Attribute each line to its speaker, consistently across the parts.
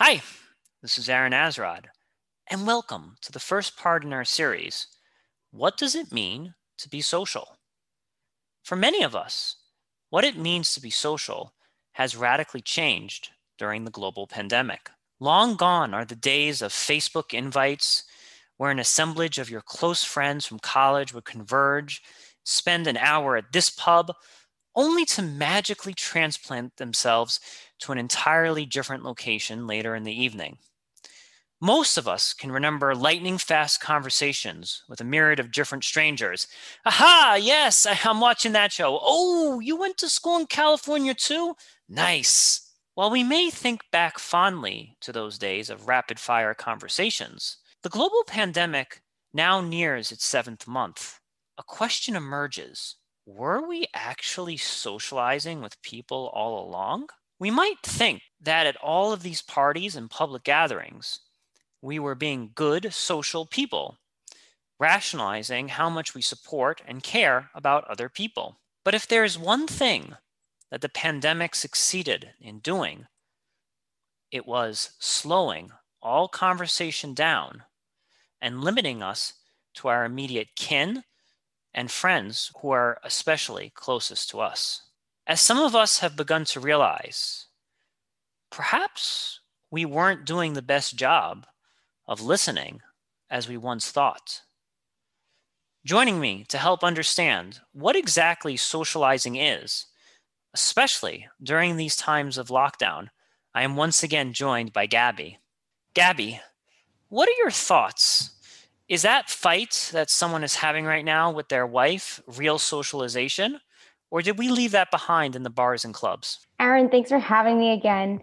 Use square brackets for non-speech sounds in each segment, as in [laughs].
Speaker 1: Hi, this is Aaron Azrod, and welcome to the first part in our series What Does It Mean to Be Social? For many of us, what it means to be social has radically changed during the global pandemic. Long gone are the days of Facebook invites where an assemblage of your close friends from college would converge, spend an hour at this pub, only to magically transplant themselves to an entirely different location later in the evening. Most of us can remember lightning fast conversations with a myriad of different strangers. Aha, yes, I'm watching that show. Oh, you went to school in California too? Nice. While we may think back fondly to those days of rapid fire conversations, the global pandemic now nears its seventh month. A question emerges Were we actually socializing with people all along? We might think that at all of these parties and public gatherings, we were being good social people, rationalizing how much we support and care about other people. But if there is one thing that the pandemic succeeded in doing, it was slowing all conversation down and limiting us to our immediate kin and friends who are especially closest to us. As some of us have begun to realize, perhaps we weren't doing the best job of listening as we once thought. Joining me to help understand what exactly socializing is, especially during these times of lockdown, I am once again joined by Gabby. Gabby, what are your thoughts? Is that fight that someone is having right now with their wife real socialization? Or did we leave that behind in the bars and clubs?
Speaker 2: Aaron, thanks for having me again.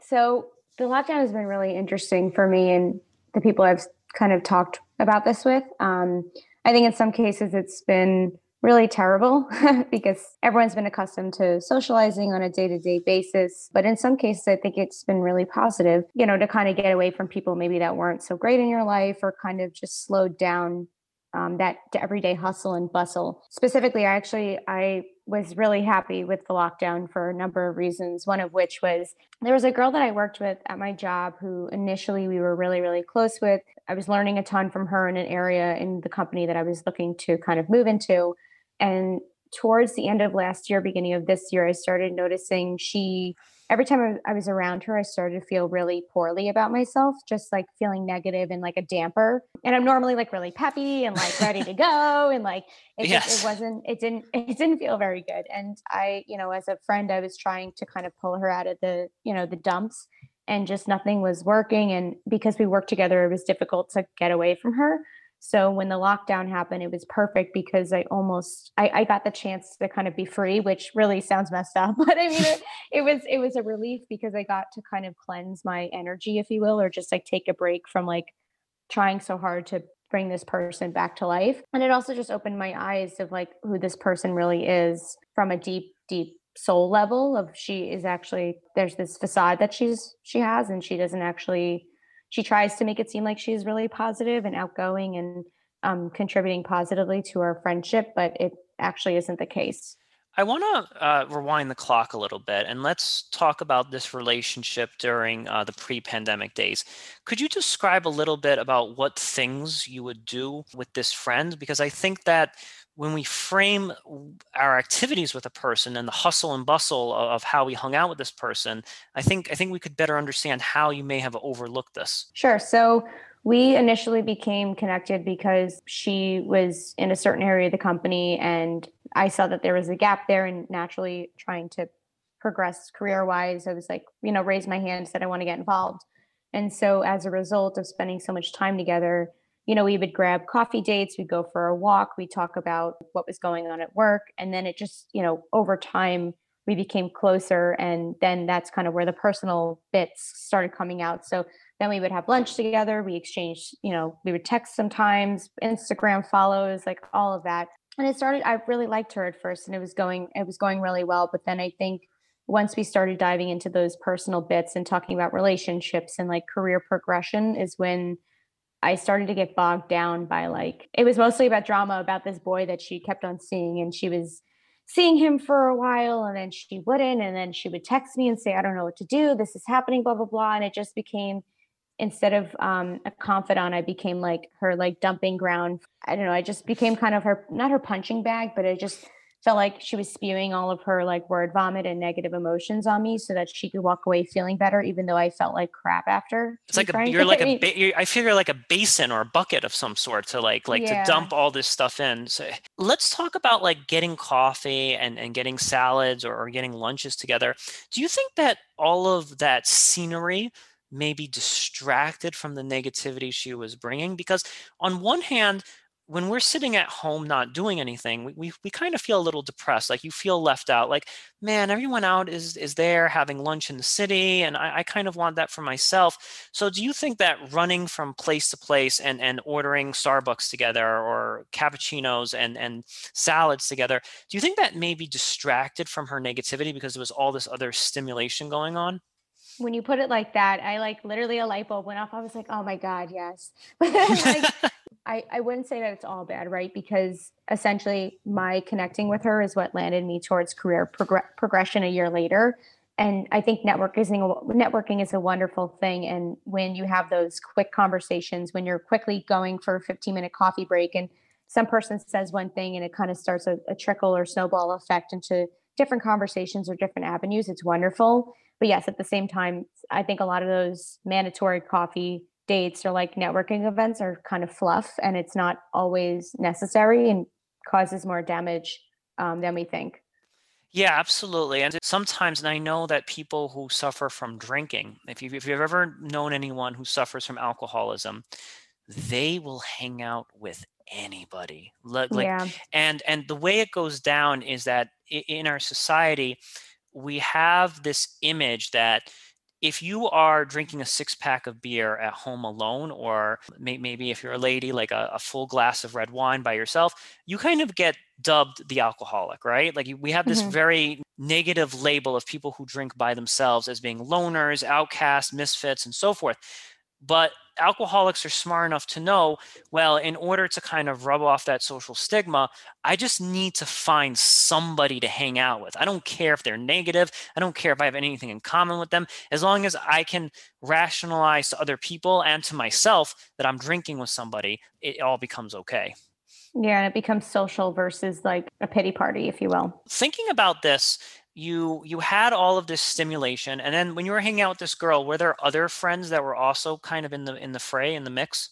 Speaker 2: So, the lockdown has been really interesting for me and the people I've kind of talked about this with. Um, I think in some cases it's been really terrible [laughs] because everyone's been accustomed to socializing on a day-to-day basis. But in some cases i think it's been really positive you know to kind of get away from people maybe that weren't so great in your life or kind of just slowed down um, that everyday hustle and bustle. Specifically i actually i was really happy with the lockdown for a number of reasons one of which was there was a girl that i worked with at my job who initially we were really really close with. I was learning a ton from her in an area in the company that i was looking to kind of move into and towards the end of last year, beginning of this year, I started noticing she, every time I was around her, I started to feel really poorly about myself, just like feeling negative and like a damper. And I'm normally like really peppy and like ready to [laughs] go. And like, it yes. just, it wasn't, it didn't, [laughs] it didn't feel very good. And I, you know, as a friend, I was trying to kind of pull her out of the, you know, the dumps and just nothing was working. And because we worked together, it was difficult to get away from her. So when the lockdown happened, it was perfect because I almost I, I got the chance to kind of be free, which really sounds messed up, [laughs] but I mean it, [laughs] it was it was a relief because I got to kind of cleanse my energy, if you will, or just like take a break from like trying so hard to bring this person back to life. And it also just opened my eyes of like who this person really is from a deep, deep soul level of she is actually there's this facade that she's she has and she doesn't actually she tries to make it seem like she's really positive and outgoing and um, contributing positively to our friendship, but it actually isn't the case.
Speaker 1: I want to uh, rewind the clock a little bit and let's talk about this relationship during uh, the pre pandemic days. Could you describe a little bit about what things you would do with this friend? Because I think that when we frame our activities with a person and the hustle and bustle of how we hung out with this person, I think I think we could better understand how you may have overlooked this.
Speaker 2: Sure. So we initially became connected because she was in a certain area of the company and I saw that there was a gap there and naturally trying to progress career wise, I was like, you know, raised my hand, said I want to get involved. And so as a result of spending so much time together, you know, we would grab coffee dates, we'd go for a walk, we'd talk about what was going on at work. And then it just, you know, over time, we became closer. And then that's kind of where the personal bits started coming out. So then we would have lunch together. We exchanged, you know, we would text sometimes, Instagram follows, like all of that. And it started, I really liked her at first and it was going, it was going really well. But then I think once we started diving into those personal bits and talking about relationships and like career progression is when I started to get bogged down by like it was mostly about drama about this boy that she kept on seeing and she was seeing him for a while and then she wouldn't and then she would text me and say i don't know what to do. This is happening blah blah blah and it just became instead of um, a confidant i became like her like dumping ground. I don't know i just became kind of her not her punching bag but i just felt like she was spewing all of her like word vomit and negative emotions on me so that she could walk away feeling better even though i felt like crap after
Speaker 1: it's like a, you're like a [laughs] ba- i feel you're like a basin or a bucket of some sort to like like yeah. to dump all this stuff in. So let's talk about like getting coffee and and getting salads or, or getting lunches together. Do you think that all of that scenery may be distracted from the negativity she was bringing? Because on one hand when we're sitting at home not doing anything we, we, we kind of feel a little depressed like you feel left out like man everyone out is is there having lunch in the city and I, I kind of want that for myself so do you think that running from place to place and and ordering starbucks together or cappuccinos and and salads together do you think that may be distracted from her negativity because there was all this other stimulation going on
Speaker 2: when you put it like that, I like literally a light bulb went off. I was like, oh my God, yes. [laughs] like, I, I wouldn't say that it's all bad, right? Because essentially, my connecting with her is what landed me towards career prog- progression a year later. And I think networking is, networking is a wonderful thing. And when you have those quick conversations, when you're quickly going for a 15 minute coffee break, and some person says one thing and it kind of starts a, a trickle or snowball effect into different conversations or different avenues, it's wonderful. But yes, at the same time, I think a lot of those mandatory coffee dates or like networking events are kind of fluff and it's not always necessary and causes more damage um, than we think.
Speaker 1: Yeah, absolutely. And sometimes, and I know that people who suffer from drinking, if you've, if you've ever known anyone who suffers from alcoholism, they will hang out with anybody. Like, yeah. and and the way it goes down is that in our society, we have this image that if you are drinking a six pack of beer at home alone, or may- maybe if you're a lady, like a, a, full glass of red wine by yourself, you kind of get dubbed the alcoholic, right? Like we have this mm-hmm. very negative label of people who drink by themselves as being loners, outcasts, misfits, and so forth. But alcoholics are smart enough to know well, in order to kind of rub off that social stigma, I just need to find somebody to hang out with. I don't care if they're negative. I don't care if I have anything in common with them. As long as I can rationalize to other people and to myself that I'm drinking with somebody, it all becomes okay.
Speaker 2: Yeah, and it becomes social versus like a pity party, if you will.
Speaker 1: Thinking about this, you you had all of this stimulation and then when you were hanging out with this girl were there other friends that were also kind of in the in the fray in the mix?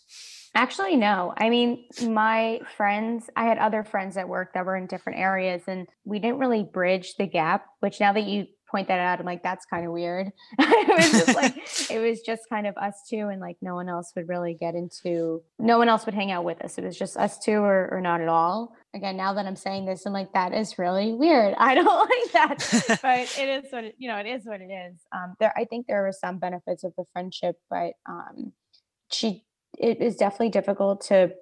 Speaker 2: Actually no. I mean my friends i had other friends at work that were in different areas and we didn't really bridge the gap which now that you point that out i'm like that's kind of weird [laughs] it was just like [laughs] it was just kind of us two and like no one else would really get into no one else would hang out with us it was just us two or, or not at all again, now that I'm saying this, I'm like, that is really weird. [laughs] I don't like that, but it is what it, you know, it is what it is. Um, there, I think there were some benefits of the friendship, but um, she, it is definitely difficult to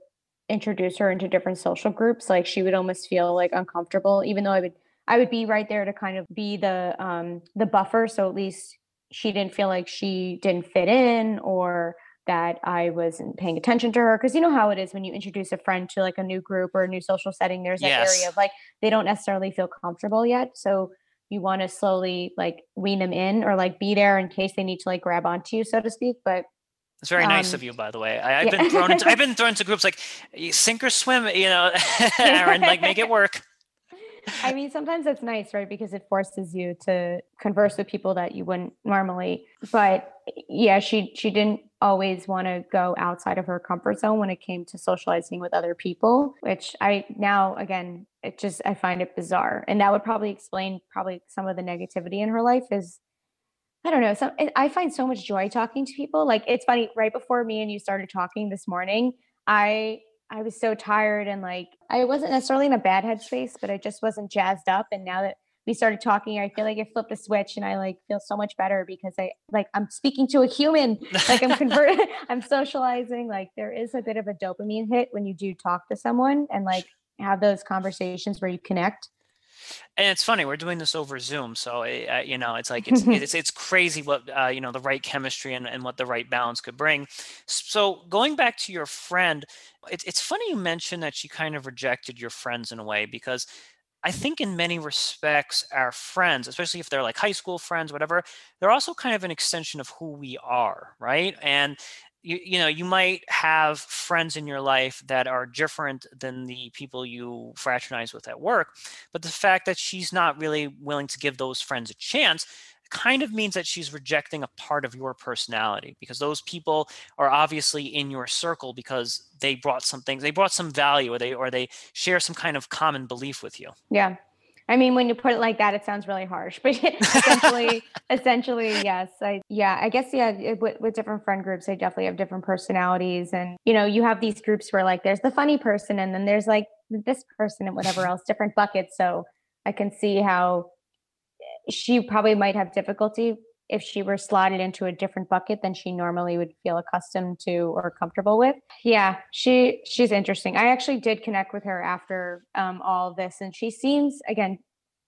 Speaker 2: introduce her into different social groups. Like she would almost feel like uncomfortable, even though I would, I would be right there to kind of be the, um, the buffer. So at least she didn't feel like she didn't fit in or that I wasn't paying attention to her. Cause you know how it is when you introduce a friend to like a new group or a new social setting, there's that yes. area of like they don't necessarily feel comfortable yet. So you want to slowly like wean them in or like be there in case they need to like grab onto you, so to speak. But
Speaker 1: it's very nice um, of you, by the way. I, have yeah. been thrown into I've been [laughs] thrown into groups like sink or swim, you know, [laughs] Aaron, like make it work.
Speaker 2: I mean, sometimes it's nice, right? Because it forces you to converse with people that you wouldn't normally. But yeah, she she didn't always want to go outside of her comfort zone when it came to socializing with other people, which I now again, it just I find it bizarre. And that would probably explain probably some of the negativity in her life is I don't know. So I find so much joy talking to people. Like it's funny, right before me and you started talking this morning, I I was so tired and like I wasn't necessarily in a bad headspace, but I just wasn't jazzed up. And now that we started talking, I feel like I flipped a switch and I like feel so much better because I like I'm speaking to a human. Like I'm converted, [laughs] [laughs] I'm socializing. Like there is a bit of a dopamine hit when you do talk to someone and like have those conversations where you connect
Speaker 1: and it's funny we're doing this over zoom so uh, you know it's like it's [laughs] it's, it's crazy what uh, you know the right chemistry and, and what the right balance could bring so going back to your friend it, it's funny you mentioned that she kind of rejected your friends in a way because I think in many respects, our friends, especially if they're like high school friends, whatever, they're also kind of an extension of who we are, right? And you, you know, you might have friends in your life that are different than the people you fraternize with at work, but the fact that she's not really willing to give those friends a chance kind of means that she's rejecting a part of your personality because those people are obviously in your circle because they brought something they brought some value or they or they share some kind of common belief with you.
Speaker 2: Yeah I mean, when you put it like that, it sounds really harsh, but [laughs] essentially, [laughs] essentially, yes. I, yeah, I guess, yeah, it, with, with different friend groups, they definitely have different personalities. And, you know, you have these groups where like there's the funny person and then there's like this person and whatever [laughs] else, different buckets. So I can see how she probably might have difficulty if she were slotted into a different bucket than she normally would feel accustomed to or comfortable with. Yeah, she she's interesting. I actually did connect with her after um, all this, and she seems again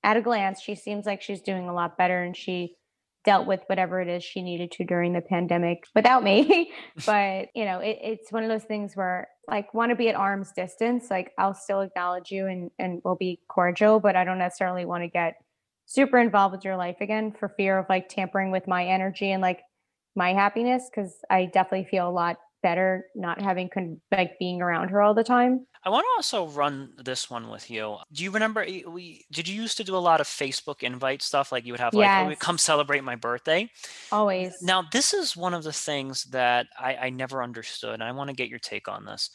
Speaker 2: at a glance she seems like she's doing a lot better, and she dealt with whatever it is she needed to during the pandemic without me. [laughs] but you know, it, it's one of those things where like want to be at arm's distance. Like I'll still acknowledge you and and will be cordial, but I don't necessarily want to get super involved with your life again for fear of like tampering with my energy and like my happiness because I definitely feel a lot better not having con- like being around her all the time.
Speaker 1: I want to also run this one with you. Do you remember eh, we did you used to do a lot of Facebook invite stuff like you would have like oh, yes. oh, come celebrate my birthday?
Speaker 2: Always.
Speaker 1: Now this is one of the things that I, I never understood and I want to get your take on this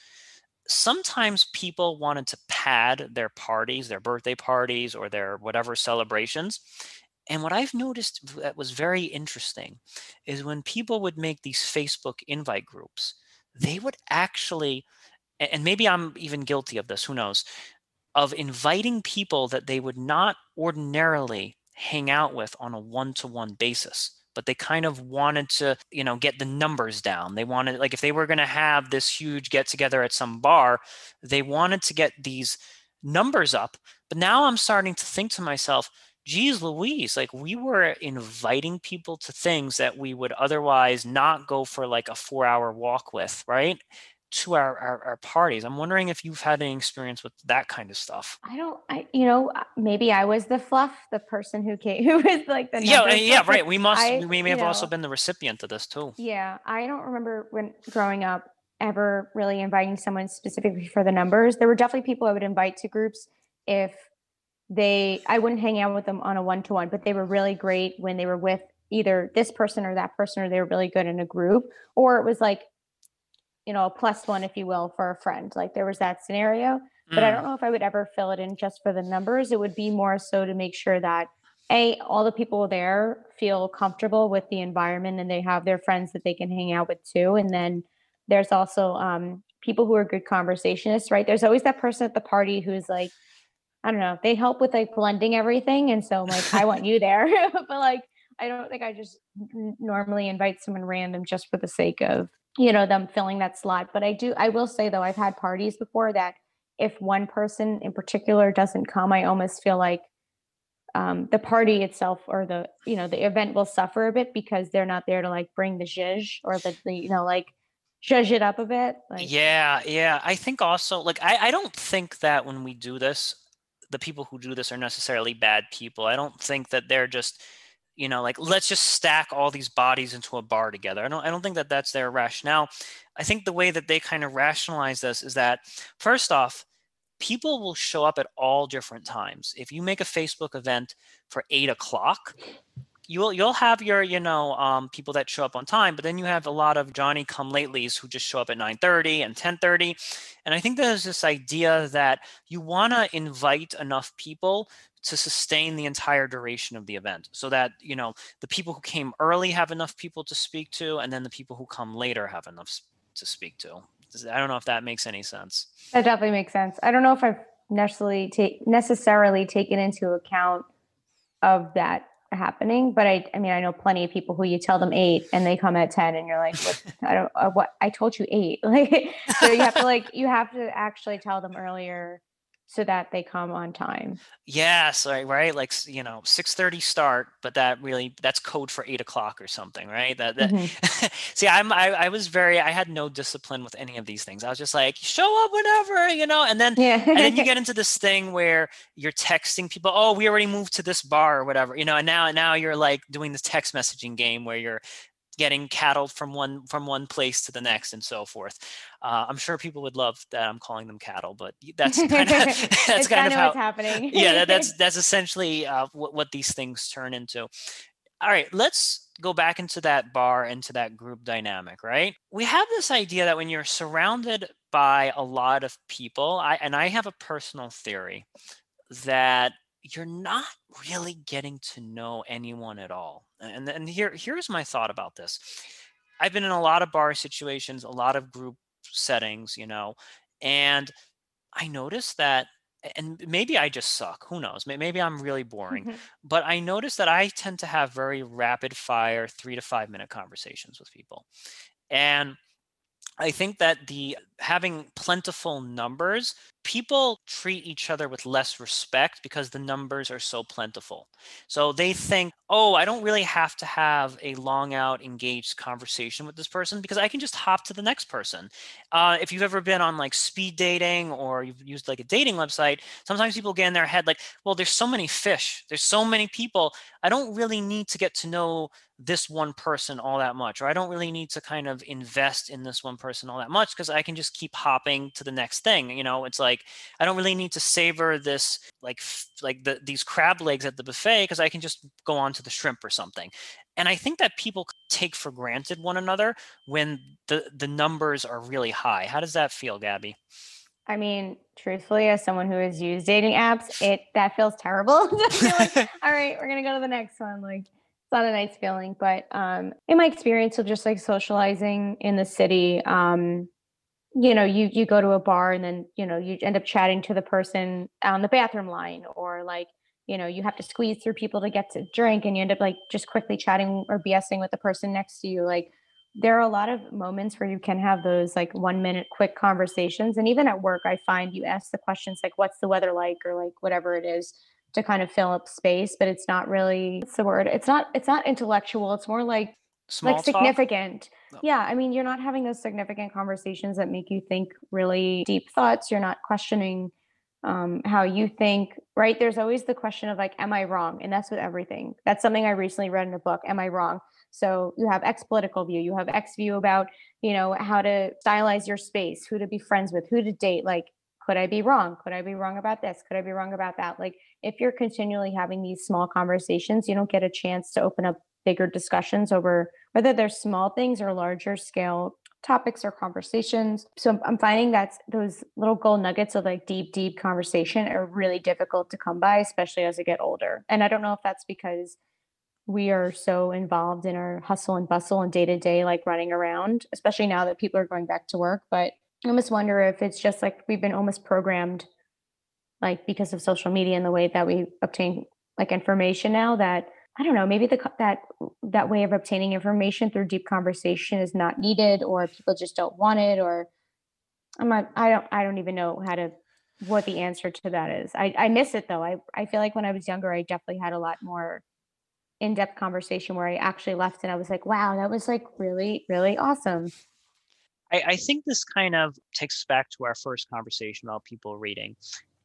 Speaker 1: sometimes people wanted to pad their parties, their birthday parties, or their whatever celebrations. And what I've noticed that was very interesting is when people would make these Facebook invite groups, they would actually, and maybe I'm even guilty of this, who knows, of inviting people that they would not ordinarily hang out with on a one to one basis but they kind of wanted to, you know, get the numbers down. They wanted, like, if they were going to have this huge get together at some bar, they wanted to get these numbers up. But now I'm starting to think to myself, geez Louise, like we were inviting people to things that we would otherwise not go for like a four hour walk with, right? To our, our, our parties. I'm wondering if you've had any experience with that kind of stuff.
Speaker 2: I don't. I you know maybe I was the fluff, the person who came [laughs] who was like the
Speaker 1: yeah yeah right. We must I, we may have know, also been the recipient of this too.
Speaker 2: Yeah, I don't remember when growing up ever really inviting someone specifically for the numbers. There were definitely people I would invite to groups if they I wouldn't hang out with them on a one to one, but they were really great when they were with either this person or that person or they were really good in a group or it was like you know, a plus one, if you will, for a friend. Like there was that scenario, but I don't mm. know if I would ever fill it in just for the numbers. It would be more so to make sure that a all the people there feel comfortable with the environment and they have their friends that they can hang out with too. And then there's also um, people who are good conversationists, right? There's always that person at the party who's like, I don't know, they help with like blending everything. And so I'm like, I want you there. [laughs] but like, I don't think I just normally invite someone random just for the sake of you know them filling that slot but i do i will say though i've had parties before that if one person in particular doesn't come i almost feel like um, the party itself or the you know the event will suffer a bit because they're not there to like bring the zhuzh or the, the you know like zhuzh it up a bit
Speaker 1: like yeah yeah. I think also like I, I don't think that when we do this the people who do this are necessarily bad people. I don't think that they're just you know like let's just stack all these bodies into a bar together. I don't i don't think that that's their rationale. I think the way that they kind of rationalize this is that first off people will show up at all different times. If you make a facebook event for eight o'clock you'll you'll have your you know um, people that show up on time but then you have a lot of johnny come latelys who just show up at 9.30 and 10.30 and i think there's this idea that you want to invite enough people to sustain the entire duration of the event so that you know the people who came early have enough people to speak to and then the people who come later have enough to speak to. I don't know if that makes any sense.
Speaker 2: That definitely makes sense. I don't know if i've necessarily take necessarily taken into account of that happening but i i mean i know plenty of people who you tell them eight and they come at 10 and you're like i don't uh, what i told you eight. [laughs] Like so you have to like you have to actually tell them earlier so that they come on time.
Speaker 1: Yes, right, right. Like you know, six thirty start, but that really that's code for eight o'clock or something, right? That, that mm-hmm. [laughs] see, I'm I, I was very I had no discipline with any of these things. I was just like, show up whenever, you know, and then yeah. and then you [laughs] get into this thing where you're texting people, oh, we already moved to this bar or whatever, you know, and now now you're like doing this text messaging game where you're getting cattle from one from one place to the next and so forth. Uh, I'm sure people would love that I'm calling them cattle, but that's [laughs] kind of [laughs] that's kind of how
Speaker 2: what's happening.
Speaker 1: yeah, that, that's [laughs] that's essentially uh, what, what these things turn into. All right, let's go back into that bar, into that group dynamic, right? We have this idea that when you're surrounded by a lot of people, I and I have a personal theory that you're not really getting to know anyone at all. And and here here's my thought about this. I've been in a lot of bar situations, a lot of group settings, you know, and I noticed that and maybe I just suck. Who knows? Maybe I'm really boring. Mm-hmm. But I noticed that I tend to have very rapid fire, three to five minute conversations with people. And I think that the having plentiful numbers, people treat each other with less respect because the numbers are so plentiful. So they think, oh, I don't really have to have a long out engaged conversation with this person because I can just hop to the next person. Uh, if you've ever been on like speed dating or you've used like a dating website, sometimes people get in their head like, well, there's so many fish, there's so many people. I don't really need to get to know this one person all that much, or I don't really need to kind of invest in this one person all that much because I can just keep hopping to the next thing. You know, it's like I don't really need to savor this like like the, these crab legs at the buffet because I can just go on to the shrimp or something. And I think that people take for granted one another when the the numbers are really high. How does that feel, Gabby?
Speaker 2: I mean, truthfully, as someone who has used dating apps, it that feels terrible. [laughs] like, [laughs] all right, we're gonna go to the next one. Like it's not a nice feeling. But um, in my experience of just like socializing in the city, um, you know, you you go to a bar and then you know you end up chatting to the person on the bathroom line, or like you know you have to squeeze through people to get to drink, and you end up like just quickly chatting or BSing with the person next to you, like there are a lot of moments where you can have those like one minute quick conversations and even at work i find you ask the questions like what's the weather like or like whatever it is to kind of fill up space, but it's not really what's the word? It's not it's not intellectual. It's more like
Speaker 1: Small
Speaker 2: like significant. No. Yeah, I mean, you're not having those significant conversations that make you think really deep thoughts. You're not questioning um, how you think, right? There's always the question of like, am I wrong? And that's with everything. That's something I recently read in a book. Am I wrong? So you have X political view, you have X view about, you know, how to stylize your space, who to be friends with, who to date. Like, could I be wrong? Could I be wrong about this? Could I be wrong about that? Like, if you're continually having these small conversations, you don't get a chance to open up bigger discussions over whether they're small things or larger scale topics or conversations. So I'm finding that those little gold nuggets of like deep, deep conversation are really difficult to come by, especially as I get older. And I don't know if that's because we are so involved in our hustle and bustle and day to day, like running around, especially now that people are going back to work. But I almost wonder if it's just like we've been almost programmed like because of social media and the way that we obtain like information now that I don't know, maybe the that that way of obtaining information through deep conversation is not needed, or people just don't want it, or I'm not. I don't. I don't even know how to what the answer to that is. I I miss it though. I I feel like when I was younger, I definitely had a lot more in depth conversation where I actually left and I was like, wow, that was like really really awesome.
Speaker 1: I, I think this kind of takes us back to our first conversation about people reading.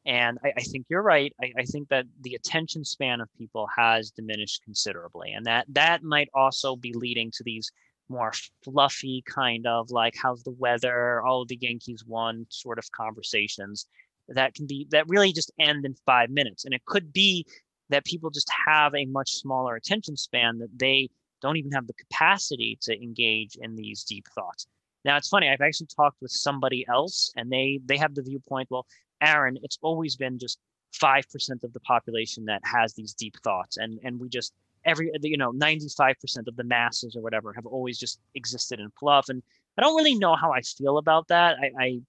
Speaker 1: And I, I think you're right. I, I, think that the attention span of people has diminished considerably, and that that might also be leading to these more fluffy kind of like how's the weather, oh the Yankees won sort of conversations that can be that really just end in five minutes, and it could be that people just have a much smaller attention span that they don't even have the capacity to engage in these deep thoughts. Now it's funny. I've actually talked with somebody else, and they they have the viewpoint. Well, Aaron, it's always been just 5% of the population that has these deep thoughts. And, and we just, every, you know, 95% of the masses or whatever have always just existed in fluff. And I don't really know how I feel about that. I,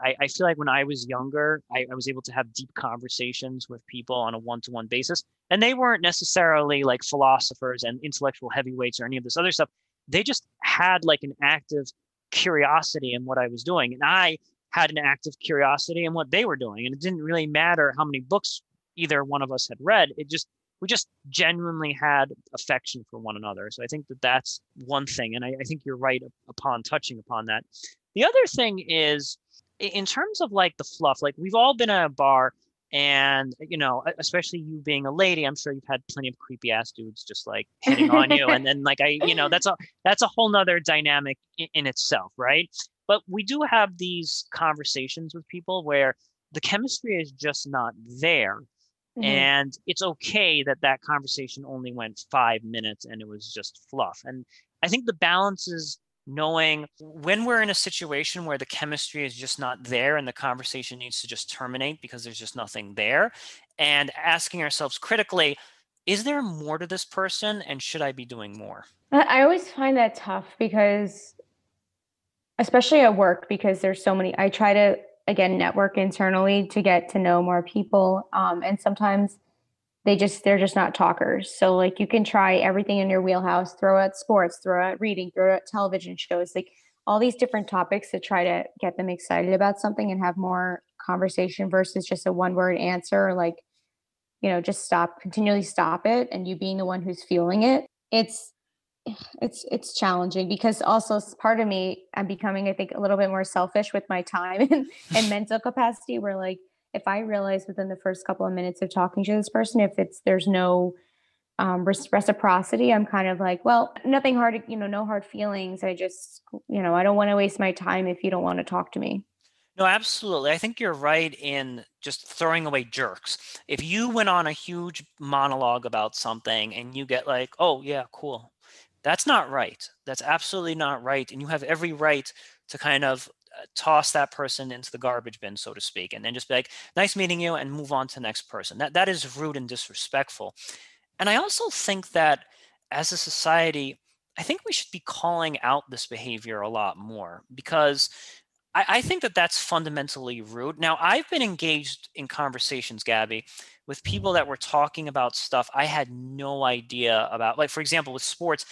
Speaker 1: I, I feel like when I was younger, I, I was able to have deep conversations with people on a one to one basis. And they weren't necessarily like philosophers and intellectual heavyweights or any of this other stuff. They just had like an active curiosity in what I was doing. And I had an active curiosity in what they were doing. And it didn't really matter how many books either one of us had read. It just, we just genuinely had affection for one another. So I think that that's one thing. And I, I think you're right upon touching upon that. The other thing is, in terms of like the fluff, like we've all been at a bar and you know especially you being a lady i'm sure you've had plenty of creepy ass dudes just like hitting on you and then like i you know that's [laughs] a that's a whole nother dynamic in, in itself right but we do have these conversations with people where the chemistry is just not there. Mm-hmm. And it's okay that that conversation only went five minutes and it was just fluff. And I think the balance is knowing when we're in a situation where the chemistry is just not there and the conversation needs to just terminate because there's just nothing there and asking ourselves critically is there more to this person and should i be doing more?
Speaker 2: I always find that tough because especially at work because there's so many i try to again network internally to get to know more people um, and sometimes they just they're just not talkers. So like you can try everything in your wheelhouse throw out sports throw out reading throw out television shows like all these different topics to try to get them excited about something and have more conversation versus just a one word answer like you know just stop continually stop it and you being the one who's feeling it. It's it's it's challenging because also part of me i'm becoming i think a little bit more selfish with my time [laughs] and, and mental capacity where like if i realize within the first couple of minutes of talking to this person if it's there's no um, reciprocity i'm kind of like well nothing hard you know no hard feelings i just you know i don't want to waste my time if you don't want to talk to me
Speaker 1: no, absolutely. I think you're right in just throwing away jerks. If you went on a huge monologue about something and you get like, oh, yeah, cool. That's not right. That's absolutely not right. And you have every right to kind of toss that person into the garbage bin, so to speak, and then just be like, nice meeting you, and move on to the next person. That that is rude and disrespectful. And I also think that as a society, I think we should be calling out this behavior a lot more because I, I think that that's fundamentally rude. Now, I've been engaged in conversations, Gabby, with people that were talking about stuff I had no idea about. Like, for example, with sports,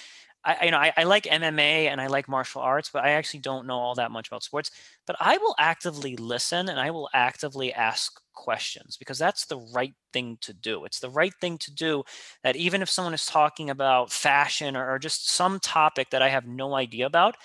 Speaker 1: I, you know, I, I, like MMA and I like martial arts, but I actually don't know all that much about sports. But I will actively listen and I will actively ask questions because that's the right thing to do. It's the right thing to do that even if someone is talking about fashion or, or just some topic that I have no idea about,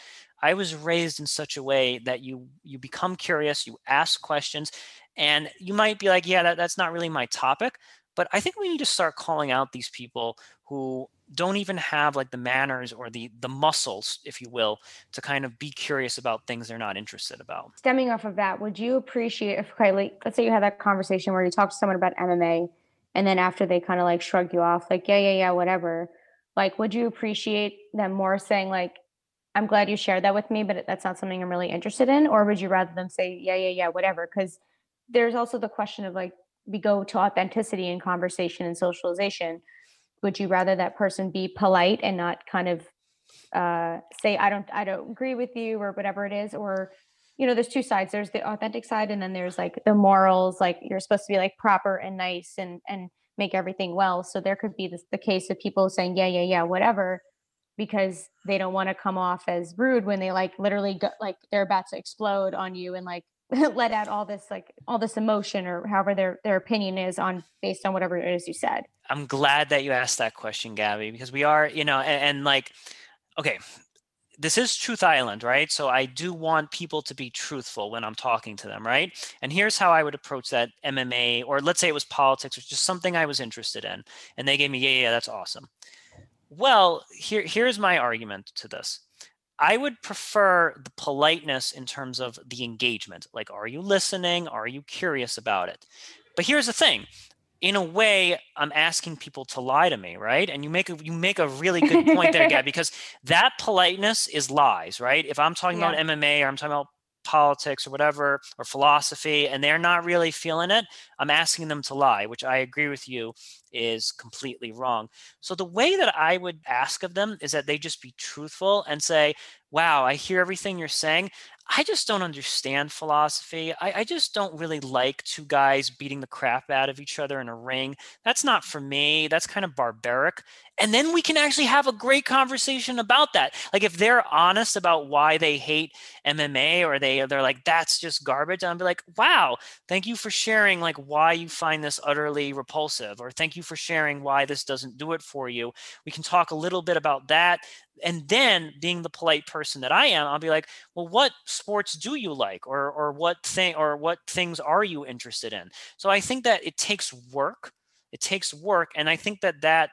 Speaker 1: I was raised in such a way that you you become curious, you ask questions, and you might be like, yeah, that, that's not really my topic. But I think we need to start calling out these people who don't even have like the manners or the the muscles if you will to kind of be curious about things they're not interested about.
Speaker 2: Stemming off of that would you appreciate if okay like, let's say you had that conversation where you talk to someone about mma and then after they kind of like shrug you off like yeah yeah yeah whatever like would you appreciate them more saying like i'm glad you shared that with me but that's not something i'm really interested in or would you rather them say yeah yeah yeah whatever because there's also the question of like we go to authenticity in conversation and socialization would you rather that person be polite and not kind of uh, say i don't i don't agree with you or whatever it is or you know there's two sides. There's the authentic side and then there's like the morals like you're supposed to be like proper and nice and and make everything well. So there could be this, the case of people saying yeah yeah yeah whatever because they don't want to come off as rude when they like literally go, like they're about to explode on you and like [laughs] let out all this like all this emotion or however their their opinion is on based on whatever it is you said.
Speaker 1: I'm glad that you asked that question gabby because we are you know and, and like okay this is truth island right? So i do want people to be truthful when i'm talking to them right? And here's how i would approach that mma or let's say it was politics or just something i was interested in and they gave me yeah yeah that's awesome. Well here here's my argument to this I would prefer the politeness in terms of the engagement. Like, are you listening? Are you curious about it? But here's the thing. In a way, I'm asking people to lie to me, right? And you make a you make a really good point there, [laughs] Gab, because that politeness is lies, right? If I'm talking yeah. about MMA or I'm talking about politics or whatever or philosophy and they're not really feeling it i'm asking them to lie which i agree with you is completely wrong so the way that i would ask of them is that they just be truthful and say wow i hear everything you're saying I just don't understand philosophy. I, I, just don't really like two guys beating the crap out of each other in a ring. That's not for me. That's kind of barbaric. And then we can actually have a great conversation about that. Like if they're honest about why they hate MMA or they they're like that's just garbage, I'll be like, wow, thank you for sharing like why you find this utterly repulsive, or thank you for sharing why this doesn't do it for you. We can talk a little bit about that and then being the polite person that I am, I'll be like, well, what sports do you like? Or or what thing or what things are you interested in? So I think that it takes work. It takes work. And I think that that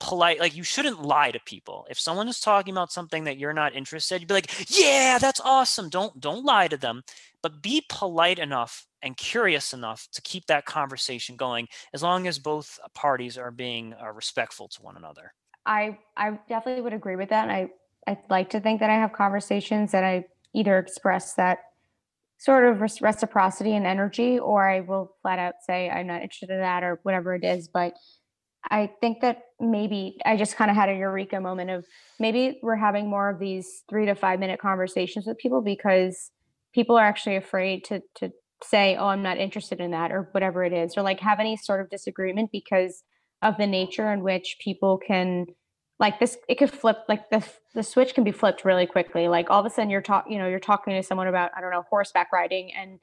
Speaker 1: polite like you shouldn't lie to people if someone is talking about something that you're not interested you'd be like yeah that's awesome don't don't lie to them but be polite enough and curious enough to keep that conversation going as long as both parties are being uh, respectful to one another
Speaker 2: I I definitely would agree with that. And I I like to think that I have conversations that I either express that sort of reciprocity and energy, or I will flat out say I'm not interested in that or whatever it is. But I think that maybe I just kind of had a eureka moment of maybe we're having more of these three to five minute conversations with people because people are actually afraid to to say, oh, I'm not interested in that or whatever it is, or like have any sort of disagreement because of the nature in which people can like this it could flip like the the switch can be flipped really quickly. Like all of a sudden you're talking you know you're talking to someone about i don't know horseback riding and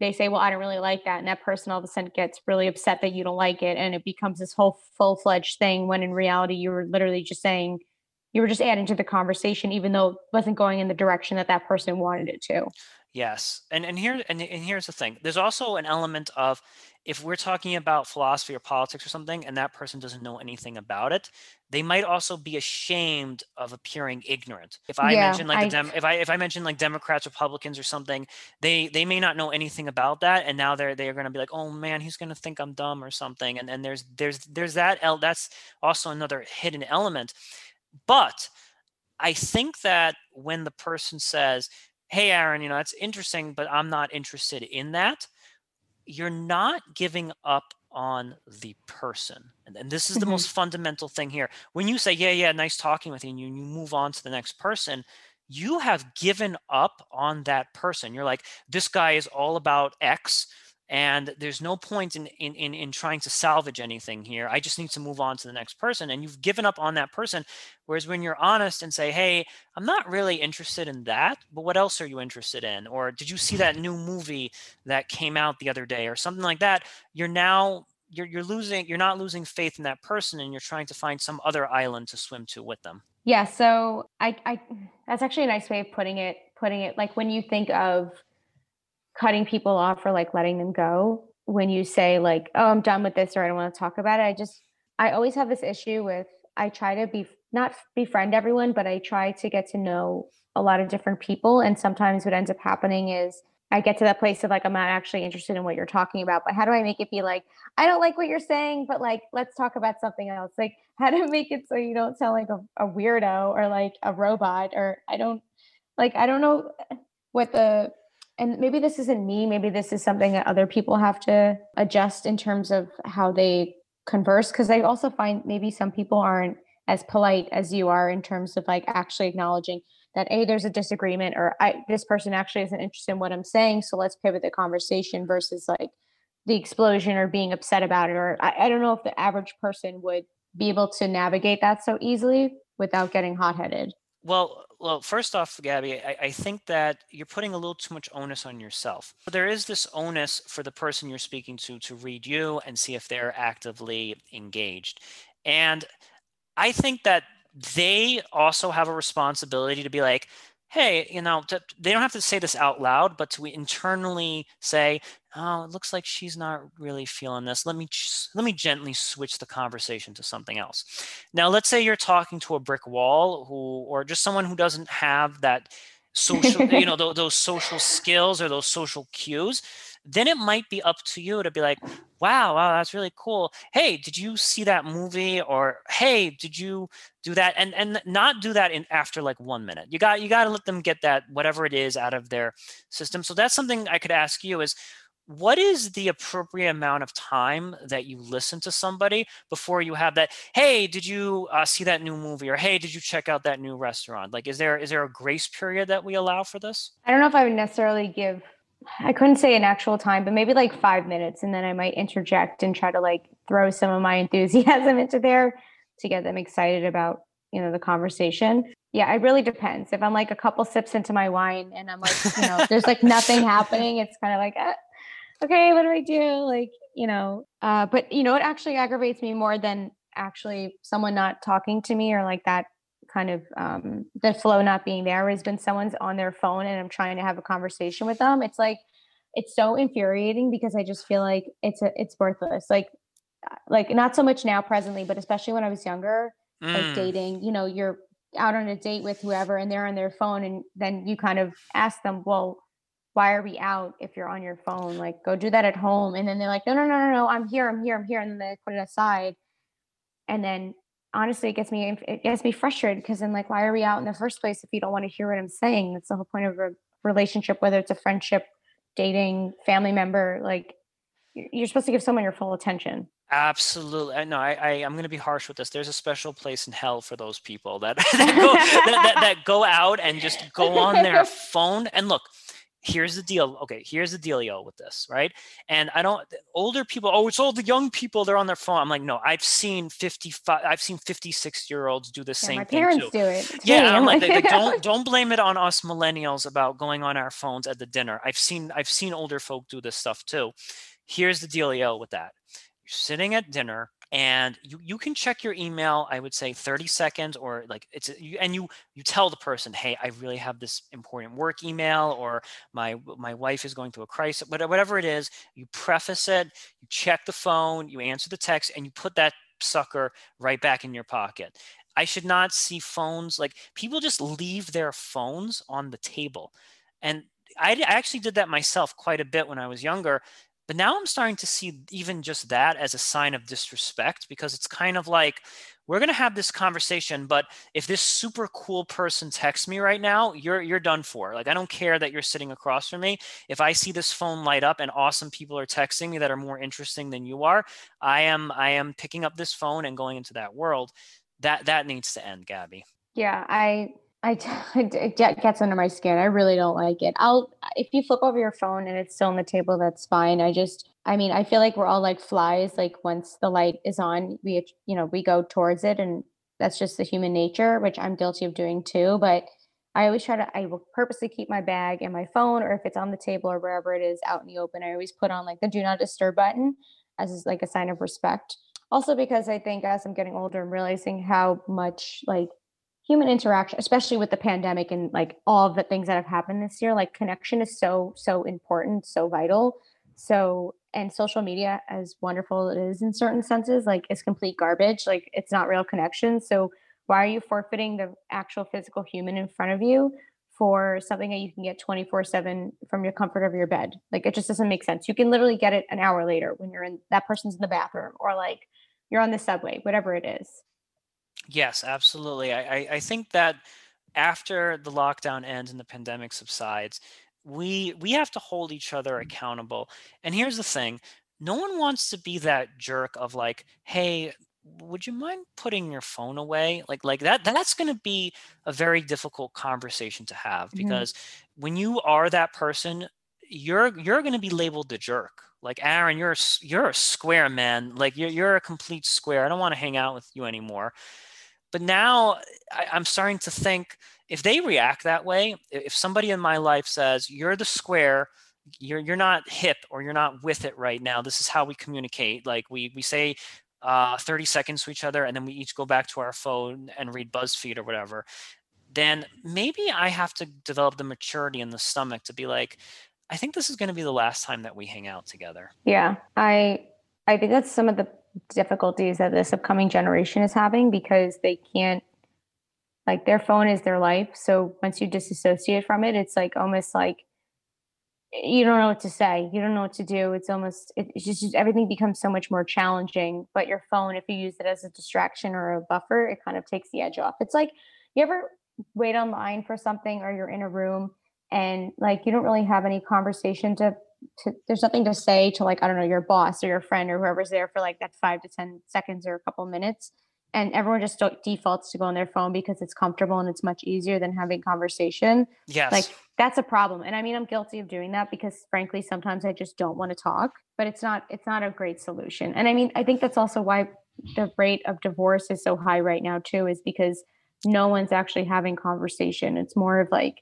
Speaker 2: they say well i don't really like that and that person all of a sudden gets really upset that you don't like it and it becomes this whole full-fledged thing when in reality you were literally just saying you were just adding to the conversation even though it wasn't going in the direction that that person wanted it to.
Speaker 1: Yes and and here and, and here's the thing there's also an element of if we're talking about philosophy or politics or something and that person doesn't know anything about it they might also be ashamed of appearing ignorant. If i yeah, mention like I, the dem- if i if i mention like democrats republicans or something they they may not know anything about that and now they're they're going to be like oh man he's going to think i'm dumb or something and and there's there's there's that el- that's also another hidden element. But i think that when the person says hey aaron you know that's interesting but i'm not interested in that you're not giving up on the person. And, and this is the mm-hmm. most fundamental thing here. When you say, yeah, yeah, nice talking with you, and you, you move on to the next person, you have given up on that person. You're like, this guy is all about X and there's no point in, in in in trying to salvage anything here. I just need to move on to the next person and you've given up on that person. Whereas when you're honest and say hey i'm not really interested in that but what else are you interested in? or did you see that new movie that came out the other day? or something like that you're now you're, you're losing you're not losing faith in that person and you're trying to find some other island to swim to with them.
Speaker 2: Yeah so i i that's actually a nice way of putting it putting it like when you think of cutting people off or like letting them go when you say like oh i'm done with this or i don't want to talk about it i just i always have this issue with i try to be not befriend everyone but i try to get to know a lot of different people and sometimes what ends up happening is i get to that place of like i'm not actually interested in what you're talking about but how do i make it be like i don't like what you're saying but like let's talk about something else like [laughs] how to make it so you don't sound like a, a weirdo or like a robot or i don't like i don't know what the and maybe this isn't me maybe this is something that other people have to adjust in terms of how they converse because i also find maybe some people aren't as polite as you are in terms of like actually acknowledging that a there's a disagreement or i this person actually isn't interested in what i'm saying so let's pivot the conversation versus like the explosion or being upset about it or I, I don't know if the average person would be able to navigate that so easily without getting hot-headed
Speaker 1: well, well, first off, Gabby, I, I, think that you're putting a little too much onus on yourself. There is this onus for the person you're speaking to to read you and see if they're actively engaged. And I think that they also have a responsibility to be like, hey, you know, to, they don't have to say this out loud, but to internally say, oh, it looks like she's not really feeling this. Let me let me gently switch the conversation to something else. Now, let's say you're talking to a brick wall, who or just someone who doesn't have that social, [laughs] you know, those, those social skills or those social cues then it might be up to you to be like, wow, wow, that's really cool. Hey, did you see that movie? Or hey, did you do that? And and not do that in after like one minute. You got you got to let them get that whatever it is out of their system. So that's something I could ask you is what is the appropriate amount of time that you listen to somebody before you have that hey did you uh, see that new movie or hey did you check out that new restaurant like is there is there a grace period that we allow for this
Speaker 2: i don't know if i would necessarily give i couldn't say an actual time but maybe like five minutes and then i might interject and try to like throw some of my [laughs] enthusiasm into there to get them excited about you know the conversation yeah it really depends if i'm like a couple sips into my wine and i'm like you know there's like nothing [laughs] happening it's kind of like eh, okay, what do I do? Like, you know, uh, but you know, it actually aggravates me more than actually someone not talking to me or like that kind of um the flow not being there has been someone's on their phone and I'm trying to have a conversation with them. It's like it's so infuriating because I just feel like it's a it's worthless. Like like not so much now presently, but especially when I was younger, mm. like dating, you know, you're out on a date with whoever and they're on their phone and then you kind of ask them, well, why are we out if you're on your phone? Like, go do that at home. And then they're like, no, no, no, no, no, I'm here, I'm here, I'm here. And then they put it aside. And then honestly, it gets me, it gets me frustrated because then like, why are we out in the first place if you don't want to hear what I'm saying? That's the whole point of a relationship, whether it's a friendship, dating, family member, like you're supposed to give someone your full attention.
Speaker 1: Absolutely. No, I, I am going to be harsh with this. There's a special place in hell for those people that [laughs] that, go, that, that, that go out and just go on their [laughs] phone. And look, here's the deal. Okay, here's the dealio with this, right? And I don't older people, oh, it's all the young people, they're on their phone. I'm like, no, I've seen 55, I've seen 56 year olds do the yeah, same
Speaker 2: my
Speaker 1: thing.
Speaker 2: parents
Speaker 1: too.
Speaker 2: do it.
Speaker 1: Yeah, I'm like, they, they [laughs] don't don't blame it on us millennials about going on our phones at the dinner. I've seen I've seen older folk do this stuff too. Here's the dealio with that. You're sitting at dinner and you you can check your email i would say 30 seconds or like it's you, and you you tell the person hey i really have this important work email or my my wife is going through a crisis whatever it is you preface it you check the phone you answer the text and you put that sucker right back in your pocket. I should not see phones like people just leave their phones on the table. And I, I actually did that myself quite a bit when i was younger but now I'm starting to see even just that as a sign of disrespect because it's kind of like we're going to have this conversation but if this super cool person texts me right now you're you're done for. Like i don't care that you're sitting across from me. If i see this phone light up and awesome people are texting me that are more interesting than you are i am i am picking up this phone and going into that world. That that needs to end gabby.
Speaker 2: Yeah i I, [laughs] it gets under my skin. I really don't like it. I'll if you flip over your phone and it's still on the table, that's fine. I just, I mean, I feel like we're all like flies. Like once the light is on, we, you know, we go towards it, and that's just the human nature, which I'm guilty of doing too. But I always try to, I will purposely keep my bag and my phone, or if it's on the table or wherever it is out in the open, I always put on like the do not disturb button as like a sign of respect. Also, because I think as I'm getting older, I'm realizing how much like human interaction especially with the pandemic and like all the things that have happened this year like connection is so so important so vital. So and social media as wonderful it is in certain senses like it's complete garbage like it's not real connection. So why are you forfeiting the actual physical human in front of you for something that you can get 24 7 from your comfort of your bed? Like it just doesn't make sense. You can literally get it an hour later when you're in that person's in the bathroom or like you're on the subway whatever it is
Speaker 1: Yes, absolutely. I, I, think that after the lockdown ends and the pandemic subsides, we we have to hold each other accountable. And here's the thing: no one wants to be that jerk of like, hey, would you mind putting your phone away? Like like that. That's going to be a very difficult conversation to have mm-hmm. because when you are that person, you're you're going to be labeled the jerk like aaron you're you're a square man like you're, you're a complete square i don't want to hang out with you anymore but now I, I'm starting to think if they react that way, if somebody in my life says, you're the square, you're you're not hip or you're not with it right now. This is how we communicate. Like we we say uh, 30 seconds to each other and then we each go back to our phone and read BuzzFeed or whatever. Then maybe I have to develop the maturity in the stomach to be like, I think this is going to be the last time that we hang out together.
Speaker 2: Yeah, I I think that's some of the difficulties that this upcoming generation is having because they can't like their phone is their life. So once you disassociate from it it's like almost like you don't know what to say. You don't know what to do. It's almost it's just everything becomes so much more challenging. But your phone if you use it as a distraction or a buffer it kind of takes the edge off. It's like you ever wait online for something or you're in a room and like you don't really have any conversation to to there's nothing to say to like i don't know your boss or your friend or whoever's there for like that five to ten seconds or a couple minutes. And everyone just defaults to go on their phone because it's comfortable and it's much easier than having conversation.
Speaker 1: Yes.
Speaker 2: Like that's a problem. And i mean i'm guilty of doing that because frankly sometimes i just don't want to talk but it's not it's not a great solution. And i mean i think that's also why the rate of divorce is so high right now too is because no one's actually having conversation. It's more of like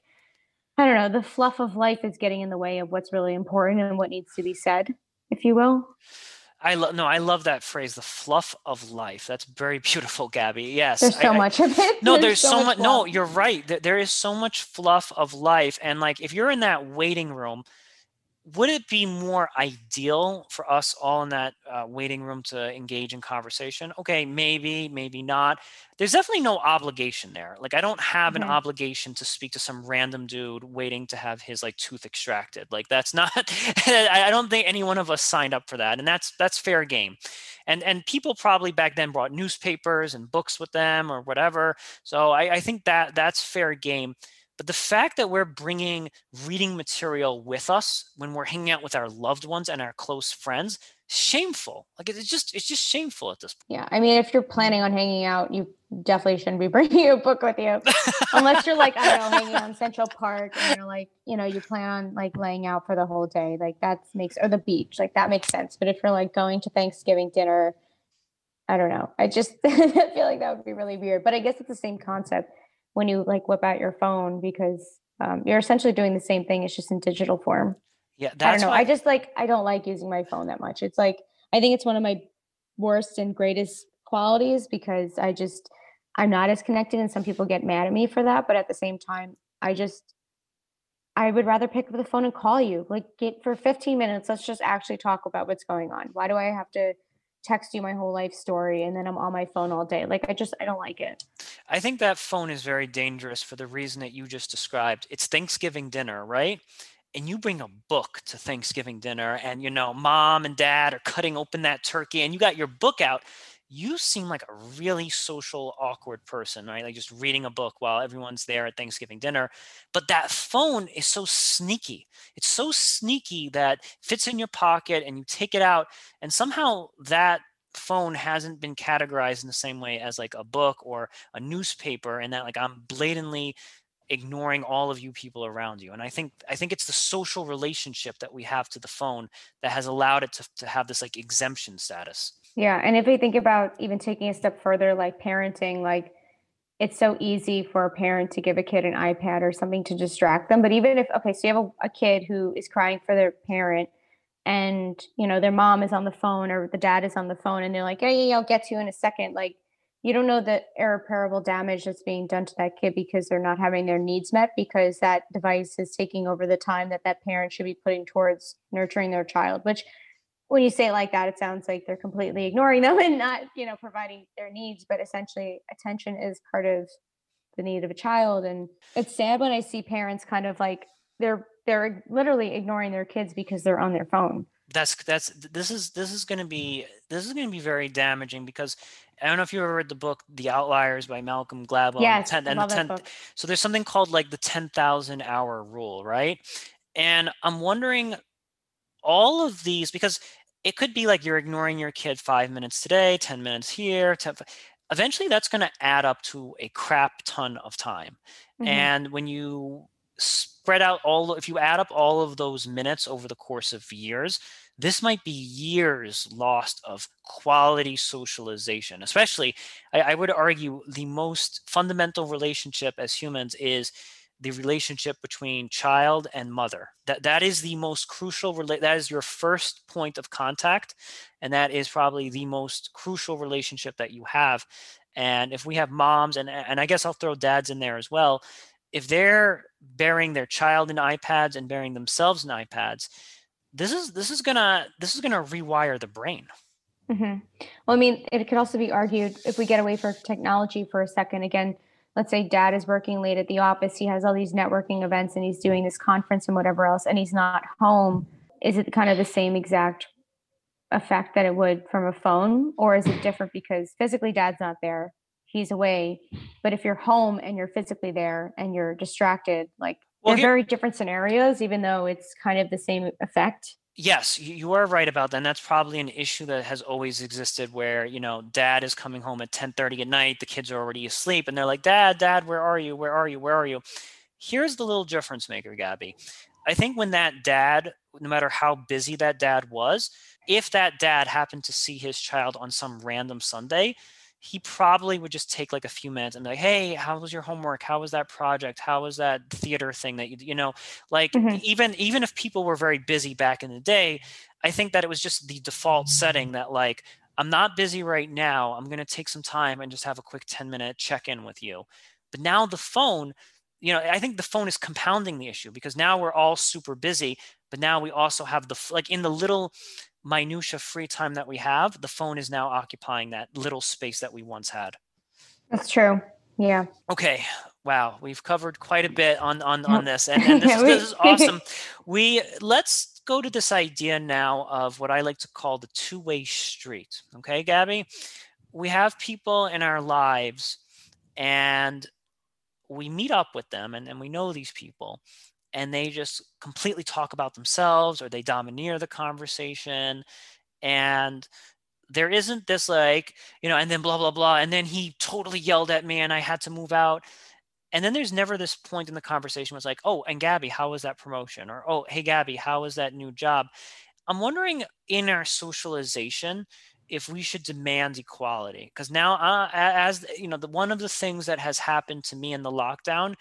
Speaker 2: I don't know, the fluff of life is getting in the way of what's really important and what needs to be said, if you will.
Speaker 1: I love no, I love that phrase, the fluff of life. That's very [laughs] beautiful, Gabby. Yes,
Speaker 2: there's so
Speaker 1: I,
Speaker 2: much of it.
Speaker 1: No, there's, there's so, so, much. No, you're right. There is so much fluff of life, and like if you're in that waiting room, would it be more ideal for us all in that uh, waiting room to engage in conversation? Okay, maybe, maybe not. There's definitely no obligation there. Like, I don't have mm-hmm. an obligation to speak to some random dude waiting to have his like tooth extracted. Like, that's not. [laughs] I don't think any one of us signed up for that, and that's that's fair game. And and people probably back then brought newspapers and books with them or whatever. So I, I think that that's fair game but the fact that we're bringing reading material with us when we're hanging out with our loved ones and our close friends, shameful. Like it's just it's just shameful at this point.
Speaker 2: Yeah, I mean, if you're planning on hanging out, you definitely shouldn't be [laughs] bringing a book with you, unless you're like I don't know, hanging on Central Park and you're like you know you plan on like laying out for the whole day. Like that makes or the beach, like that makes sense. But if you're like going to Thanksgiving dinner, I don't know. I just [laughs] feel like that would be really weird. But I guess it's the same concept when you like whip out your phone because um, you're essentially doing the same thing. It's just in digital form.
Speaker 1: Yeah,
Speaker 2: I don't know. I just like I don't like using my phone that much. It's like I think it's one of my worst and greatest qualities because I just I'm not as connected, and some people get mad at me for that. But at the same time, I just I would rather pick up the phone and call you. Like get for 15 minutes. Let's just actually talk about what's going on. Why do I have to text you my whole life story and then I'm on my phone all day. Like I just I don't like it.
Speaker 1: I think that phone is very dangerous for the reason that you just described. It's Thanksgiving dinner, right? And you bring a book to Thanksgiving dinner and you know, mom and dad are cutting open that turkey and you got your book out. You seem like a really social, awkward person, right? Like just reading a book while everyone's there at Thanksgiving dinner. But that phone is so sneaky. It's so sneaky that fits in your pocket and you take it out. And somehow that phone hasn't been categorized in the same way as like a book or a newspaper and that like i'm blatantly ignoring all of you people around you and i think i think it's the social relationship that we have to the phone that has allowed it to, to have this like exemption status.
Speaker 2: Yeah and if we think about even taking a step further like parenting like it's so easy for a parent to give a kid an ipad or something to distract them but even if okay so you have a, a kid who is crying for their parent and you know their mom is on the phone or the dad is on the phone and they're like yeah yeah, yeah i'll get to you in a second like you don't know the irreparable damage that's being done to that kid because they're not having their needs met because that device is taking over the time that that parent should be putting towards nurturing their child which when you say it like that it sounds like they're completely ignoring them [laughs] and not you know providing their needs but essentially attention is part of the need of a child. And it's sad when i see parents kind of like they're they're literally ignoring their kids because they're on their phone
Speaker 1: that's that's this is this is going to be this is going to be very damaging because I don't know if you ever read the book The Outliers by Malcolm Gladwell.
Speaker 2: Yes,
Speaker 1: and the 10,
Speaker 2: and the 10 book.
Speaker 1: so there's something called like the 10,000 hour rule, right? And I'm wondering all of these because it could be like you're ignoring your kid 5 minutes today, 10 minutes here, 10, eventually that's going to add up to a crap ton of time. Mm-hmm. And when you spread out all if you add up all of those minutes over the course of years this might be years lost of quality socialization especially I, I, would argue the most fundamental relationship as humans is the relationship between child and mother. That that is the most crucial rela- that is your first point of contact and that is probably the most crucial relationship that you have. And if we have moms and and i guess i'll throw dads in there as well if they're bearing their child in iPads and bearing themselves in iPads, this is this is gonna this is gonna rewire the brain.
Speaker 2: Mm-hmm. Well, I mean, it could also be argued if we get away from technology for a second. Again, let's say dad is working late at the office, he has all these networking events, and he's doing this conference and whatever else, and he's not home. Is it kind of the same exact effect that it would from a phone, or is it different because physically dad's not there, he's away. But if you're home and you're physically there and you're distracted, like Well, They're very different scenarios, even though it's kind of the same effect.
Speaker 1: Yes, you are right about that. And that's probably an issue that has always existed where, you know, dad is coming home at 10:30 at night, the kids are already asleep, and they're like, Dad, Dad, where are you? Where are you? Where are you? Here's the little difference maker, Gabby. I think when that dad, no matter how busy that dad was, if that dad happened to see his child on some random Sunday, he probably would just take like a few minutes and be like, "Hey, how was your homework? How was that project? How was that theater thing that you you know?" Like mm-hmm. even even if people were very busy back in the day, I think that it was just the default setting that like I'm not busy right now. I'm going to take some time and just have a quick 10 minute check in with you. But now the phone, you know, I think the phone is compounding the issue because now we're all super busy, but now we also have the like in the little minutia free time that we have, the phone is now occupying that little space that we once had.
Speaker 2: That's true. Yeah.
Speaker 1: Okay. Wow. We've covered quite a bit on on on this, and, and [laughs] this, is, this is awesome. [laughs] We let's go to this idea now of what I like to call the two-way street. Okay, Gabby. We have people in our lives, and we meet up with them, and, and we know these people, and they just completely talk about themselves or they domineer the conversation. And there isn't this like you know and then blah blah blah and then he totally yelled at me and i had to move out. And then there's never this point in the conversation it's like oh and gabby how was that promotion? or oh hey gabby how was that new job? I'm wondering in our socialization if we should demand equality. Because now uh, as you know the one of the things that has happened to me in the lockdown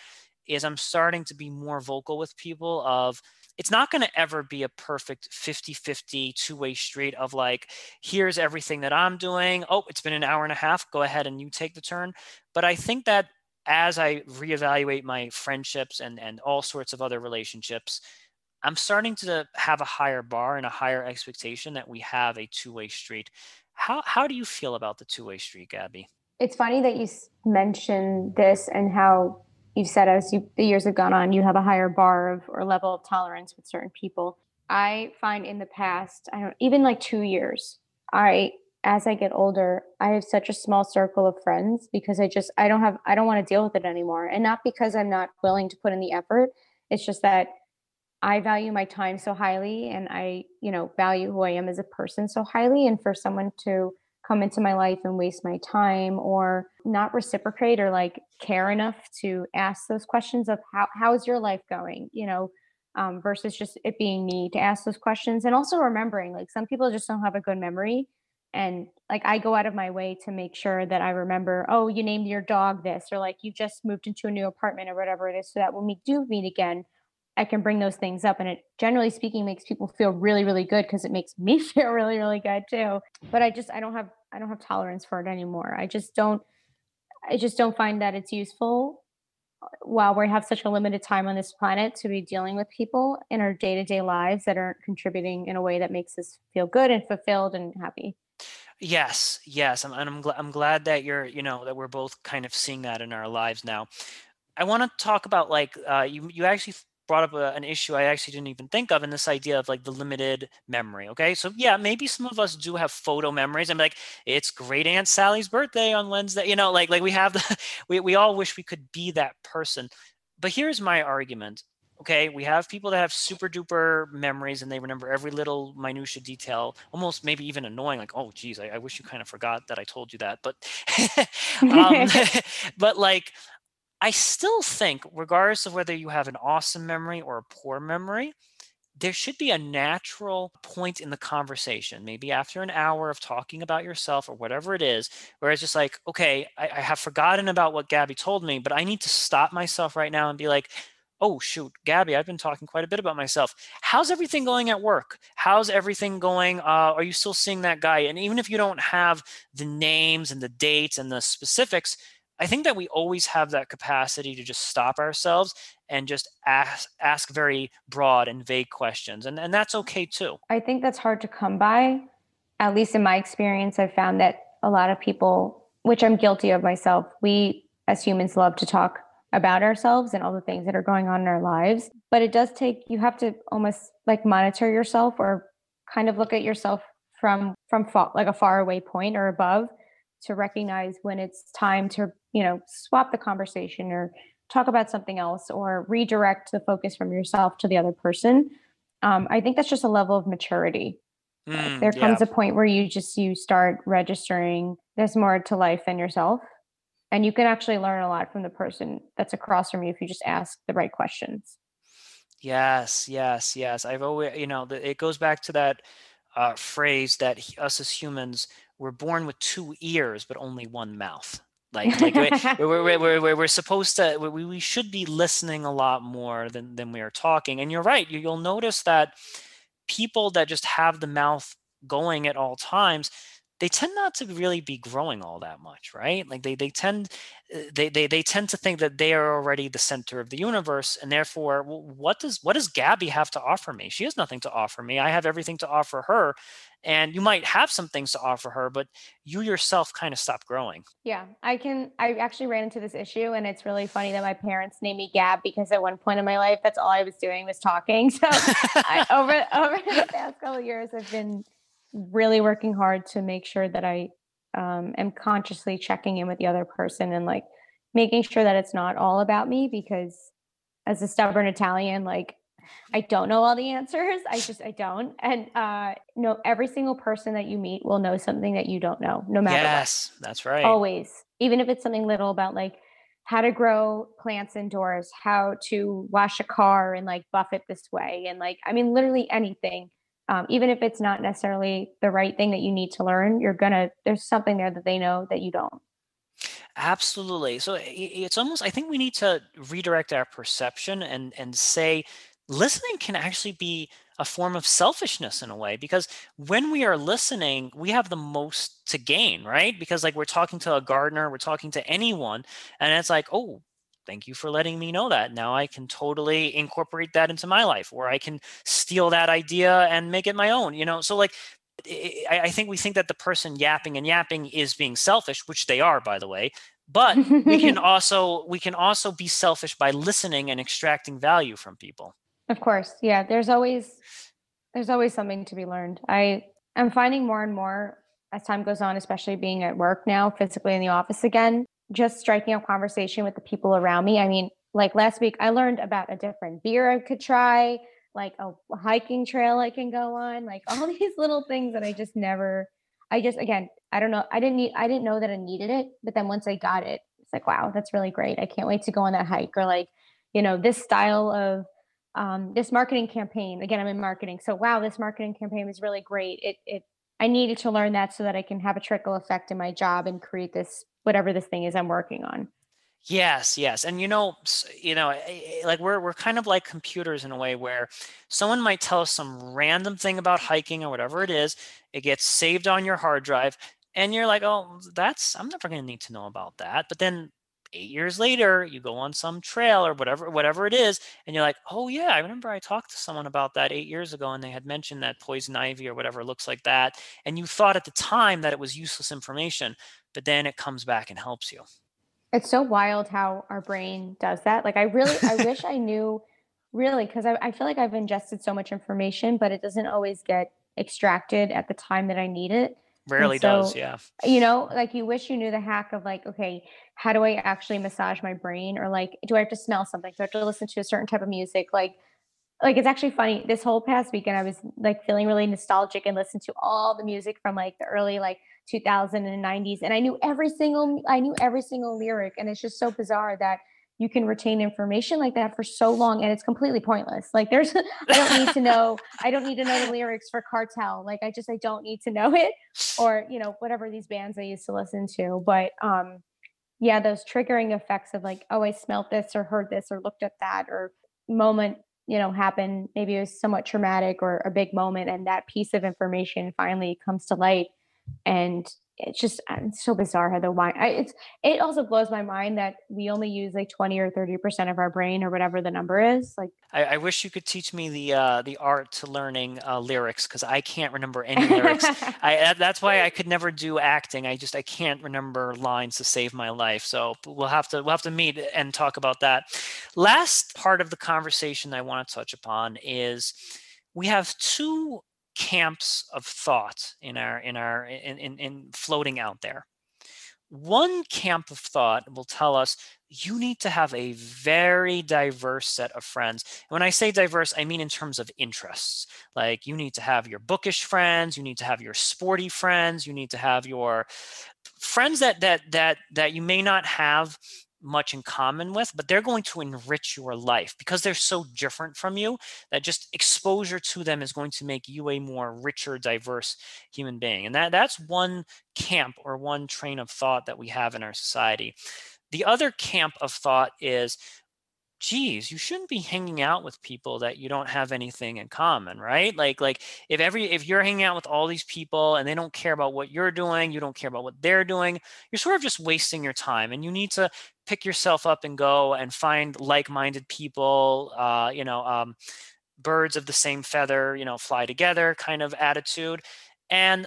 Speaker 1: is I'm starting to be more vocal with people of it's not going to ever be a perfect 50-50 two-way street of like here's everything that I'm doing. Oh, it's been an hour and a half. Go ahead and you take the turn. But I think that as I reevaluate my friendships and and all sorts of other relationships, I'm starting to have a higher bar and a higher expectation that we have a two-way street. How how do you feel about the two-way street, Gabby?
Speaker 2: It's funny that you mentioned this and how you've said as you, the years have gone on, you have a higher bar of or level of tolerance with certain people. I find in the past, I don't even like two years. I as I get older, I have such a small circle of friends because I just I don't have I don't want to deal with it anymore. And not because I'm not willing to put in the effort. It's just that I value my time so highly and I, you know, value who I am as a person so highly. And for someone to come into my life and waste my time or not reciprocate or like care enough to ask those questions of how how's your life going you know um, versus just it being me to ask those questions and also remembering like some people just don't have a good memory and like i go out of my way to make sure that i remember oh you named your dog this or like you just moved into a new apartment or whatever it is so that when we do meet again I can bring those things up. And it generally speaking makes people feel really, really good because it makes [laughs] me feel really, really good too. But I just I don't have I don't have tolerance for it anymore. I just don't I just don't find that it's useful uh, while we have such a limited time on this planet to be dealing with people in our day-to-day lives that aren't contributing in a way that makes us feel good and fulfilled and happy.
Speaker 1: Yes, yes, I'm, and I'm, gl- I'm glad that you're, you know, that we're both kind of seeing that in our lives now. I want to talk about like uh, you. You actually brought up a, an issue I actually didn't even think of in this idea of like the limited memory. Okay. So yeah, maybe some of us do have photo memories. I'm like, it's great Aunt Sally's birthday on Wednesday. You know, like like we have the [laughs] we, we all wish we could be that person. But here's my argument. Okay, we have people that have super duper memories and they remember every little minutia detail, almost maybe even annoying, like, oh geez, I, I wish you kind of forgot that I told you that. But [laughs] um, [laughs] but like I still think, regardless of whether you have an awesome memory or a poor memory, there should be a natural point in the conversation, maybe after an hour of talking about yourself or whatever it is, where it's just like, okay, I, I, have forgotten about what Gabby told me, but I need to stop myself right now and be like, oh, shoot, Gabby, I've been talking quite a bit about myself. How's everything going at work? How's everything going? Uh, are you still seeing that guy? And even if you don't have the names and the dates and the specifics, I think that we always have that capacity to just stop ourselves and just ask ask very broad and vague questions. And, and that's okay too.
Speaker 2: I think that's hard to come by. At least in my experience, I've found that a lot of people, which I'm guilty of myself, we as humans love to talk about ourselves and all the things that are going on in our lives. But it does take you have to almost like monitor yourself or kind of look at yourself from from far, like a far away point or above to recognize when it's time to you know swap the conversation or talk about something else or redirect the focus from yourself to the other person um, i think that's just a level of maturity. Mm, there comes yeah. a point where you just you start registering there's more to life than yourself and you can actually learn a lot from the person that's across from you if you just ask the right questions.
Speaker 1: Yes yes yes. I've always you know it goes back to that uh, phrase that us as humans we're born with two ears but only one mouth like like we're, [laughs] we're, we're, we're, supposed to we, we should be listening a lot more than than we are talking. And you're right you, you'll notice that people that just have the mouth going at all times they tend not to really be growing all that much right? Like they they tend uh, they they, they tend to think that they are already the center of the universe and therefore what does what does gabby have to offer me? She has nothing to offer me. I have everything to offer her and you might have some things to offer her but you yourself kind of stop growing.
Speaker 2: Yeah i can i actually ran into this issue and it's really funny that my parents named me gab because at one point in my life that's all i was doing was talking. [laughs] So I, over over the past couple years i've been really working hard to make sure that I um, am consciously checking in with the other person and like making sure that it's not all about me because as a stubborn Italian, like I don't know all the answers. I just I don't. And uh no, every single person that you meet will know something that you don't know, no matter
Speaker 1: yes, what. that's right.
Speaker 2: Always. Even if it's something little about like how to grow plants indoors, how to wash a car and like buff it this way. And like, I mean, literally anything um, even if it's not necessarily the right thing that you need to learn you're gonna there's something there that they know that you don't.
Speaker 1: Absolutely. So it's almost i think we need to redirect our perception and and say listening can actually be a form of selfishness in a way because when we are listening we have the most to gain right? Because like we're talking to a gardener we're talking to anyone and it's like oh thank you for letting me know that. Now I can totally incorporate that into my life, or I can steal that idea and make it my own. You know, so like I, think we think that the person yapping and yapping is being selfish, which they are, by the way. But we can [laughs] also we can also be selfish by listening and extracting value from people.
Speaker 2: Of course, yeah. There's always there's always something to be learned. I am finding more and more as time goes on, especially being at work now, physically in the office again, just striking a conversation with the people around me. I mean, like last week, I learned about a different beer I could try, like a hiking trail I can go on, like [laughs] all these little things that I just never, I just, again, I don't know. I didn't need, I didn't know that I needed it. But then once I got it, it's like, wow, that's really great. I can't wait to go on that hike or like, you know, this style of, um, this marketing campaign. Again, I'm in marketing. So, wow, this marketing campaign was really great. It, it, I needed to learn that so that I can have a trickle effect in my job and create this whatever this thing is I'm working on.
Speaker 1: Yes, yes. And you know, you know, eh, eh, like we're we're kind of like computers in a way where someone might tell us some random thing about hiking or whatever it is, it gets saved on your hard drive and you're like, "Oh, that's I'm never going to need to know about that." But then 8 years later, you go on some trail or whatever whatever it is and you're like, "Oh yeah, I remember I talked to someone about that 8 years ago and they had mentioned that poison ivy or whatever looks like that." And you thought at the time that it was useless information but then it comes back and helps you.
Speaker 2: It's so wild how our brain does that. Like I really, I wish I knew really, because I, I feel like I've ingested so much information, but it doesn't always get extracted at the time that I need it.
Speaker 1: Rarely so, does, yeah.
Speaker 2: You know, like you wish you knew the hack of like, okay, how do I actually massage my brain? Or like, do I have to smell something? Do I have to listen to a certain type of music? Like, like it's actually funny. This whole past weekend, I was like feeling really nostalgic and listened to all the music from like the early like 2000 and 90s and i knew every single i knew every single lyric and it's just so bizarre that you can retain information like that for so long and it's completely pointless. Like there's [laughs] i don't need to know i don't need to know the lyrics for cartel. Like i just i don't need to know it or you know whatever these bands i used to listen to. But um yeah those triggering effects of like oh i smelt this or heard this or looked at that or moment you know happened maybe it was somewhat traumatic or a big moment and that piece of information finally comes to light and it's just uh, it's so bizarre how the wine I, it's it also blows my mind that we only use like 20 or 30 percent of our brain or whatever the number is like
Speaker 1: i, I wish you could teach me the uh the art to learning uh, lyrics because i can't remember [laughs] any lyrics. I that's why i [laughs] could never do acting i just i can't remember lines to save my life so we'll have to we'll have to meet and talk about that. Last part of the conversation i want to touch upon is we have two camps of thought in our in our in, in, in floating out there one camp of thought will tell us you need to have a very diverse set of friends. And when I say diverse, I mean in terms of interests. Like you need to have your bookish friends, you need to have your sporty friends, you need to have your friends that that that that you may not have much in common with, but they're going to enrich your life because they're so different from you that just exposure to them is going to make you a more richer, diverse human being. And that that's one camp or one train of thought that we have in our society. The other camp of thought is geez you shouldn't be hanging out with people that you don't have anything in common right? Like like if every if you're hanging out with all these people and they don't care about what you're doing you don't care about what they're doing you're sort of just wasting your time and you need to pick yourself up and go and find like-minded people uh, you know um, birds of the same feather you know fly together kind of attitude. And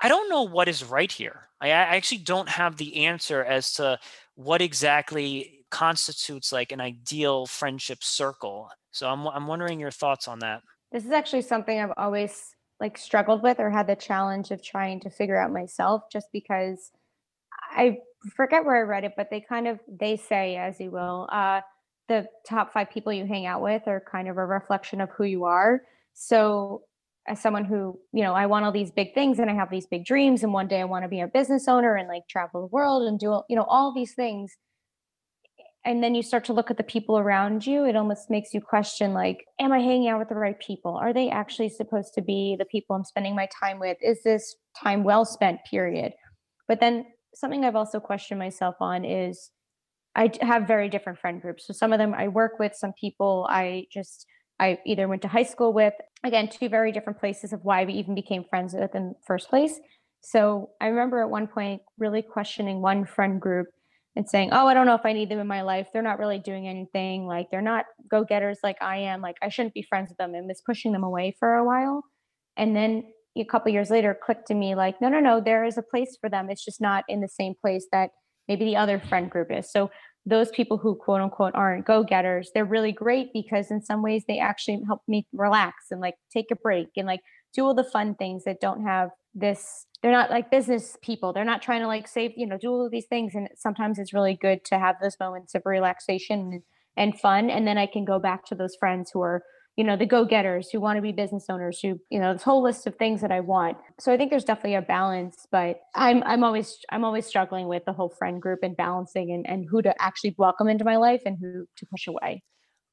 Speaker 1: i don't know what is right here. I, I actually don't have the answer as to what exactly constitutes like an ideal friendship circle. So I'm I'm wondering your thoughts on that.
Speaker 2: This is actually something I've always like struggled with or had the challenge of trying to figure out myself just because I forget where I read it, but they kind of they say, as you will, uh, the top five people you hang out with are kind of a reflection of who you are. So as someone who, you know, I want all these big things and I have these big dreams and one day I want to be a business owner and like travel the world and do, you know, all these things and then you start to look at the people around you it almost makes you question like am i hanging out with the right people? Are they actually supposed to be the people i'm spending my time with? Is this time well spent period? But then something i've also questioned myself on is i have very different friend groups. So some of them i work with some people i just i either went to high school with. Again two very different places of why we even became friends with in the first place. So i remember at one point really questioning one friend group and saying, "Oh, I don't know if I need them in my life. They're not really doing anything. Like they're not go-getters like I am. Like I shouldn't be friends with them." And was pushing them away for a while. And then a couple years later clicked to me like, "No, no, no, there is a place for them. It's just not in the same place that maybe the other friend group is." So those people who quote unquote aren't go-getters, they're really great because in some ways they actually help me relax and like take a break and like do all the fun things that don't have this they're not like business people. They're not trying to like save you know do all of these things and sometimes it's really good to have those moments of relaxation and fun and then i can go back to those friends who are you know the go-getters who want to be business owners who you know this whole list of things that i want. So i think there's definitely a balance but i'm i'm always i'm always struggling with the whole friend group and balancing and, and who to actually welcome into my life and who to push away.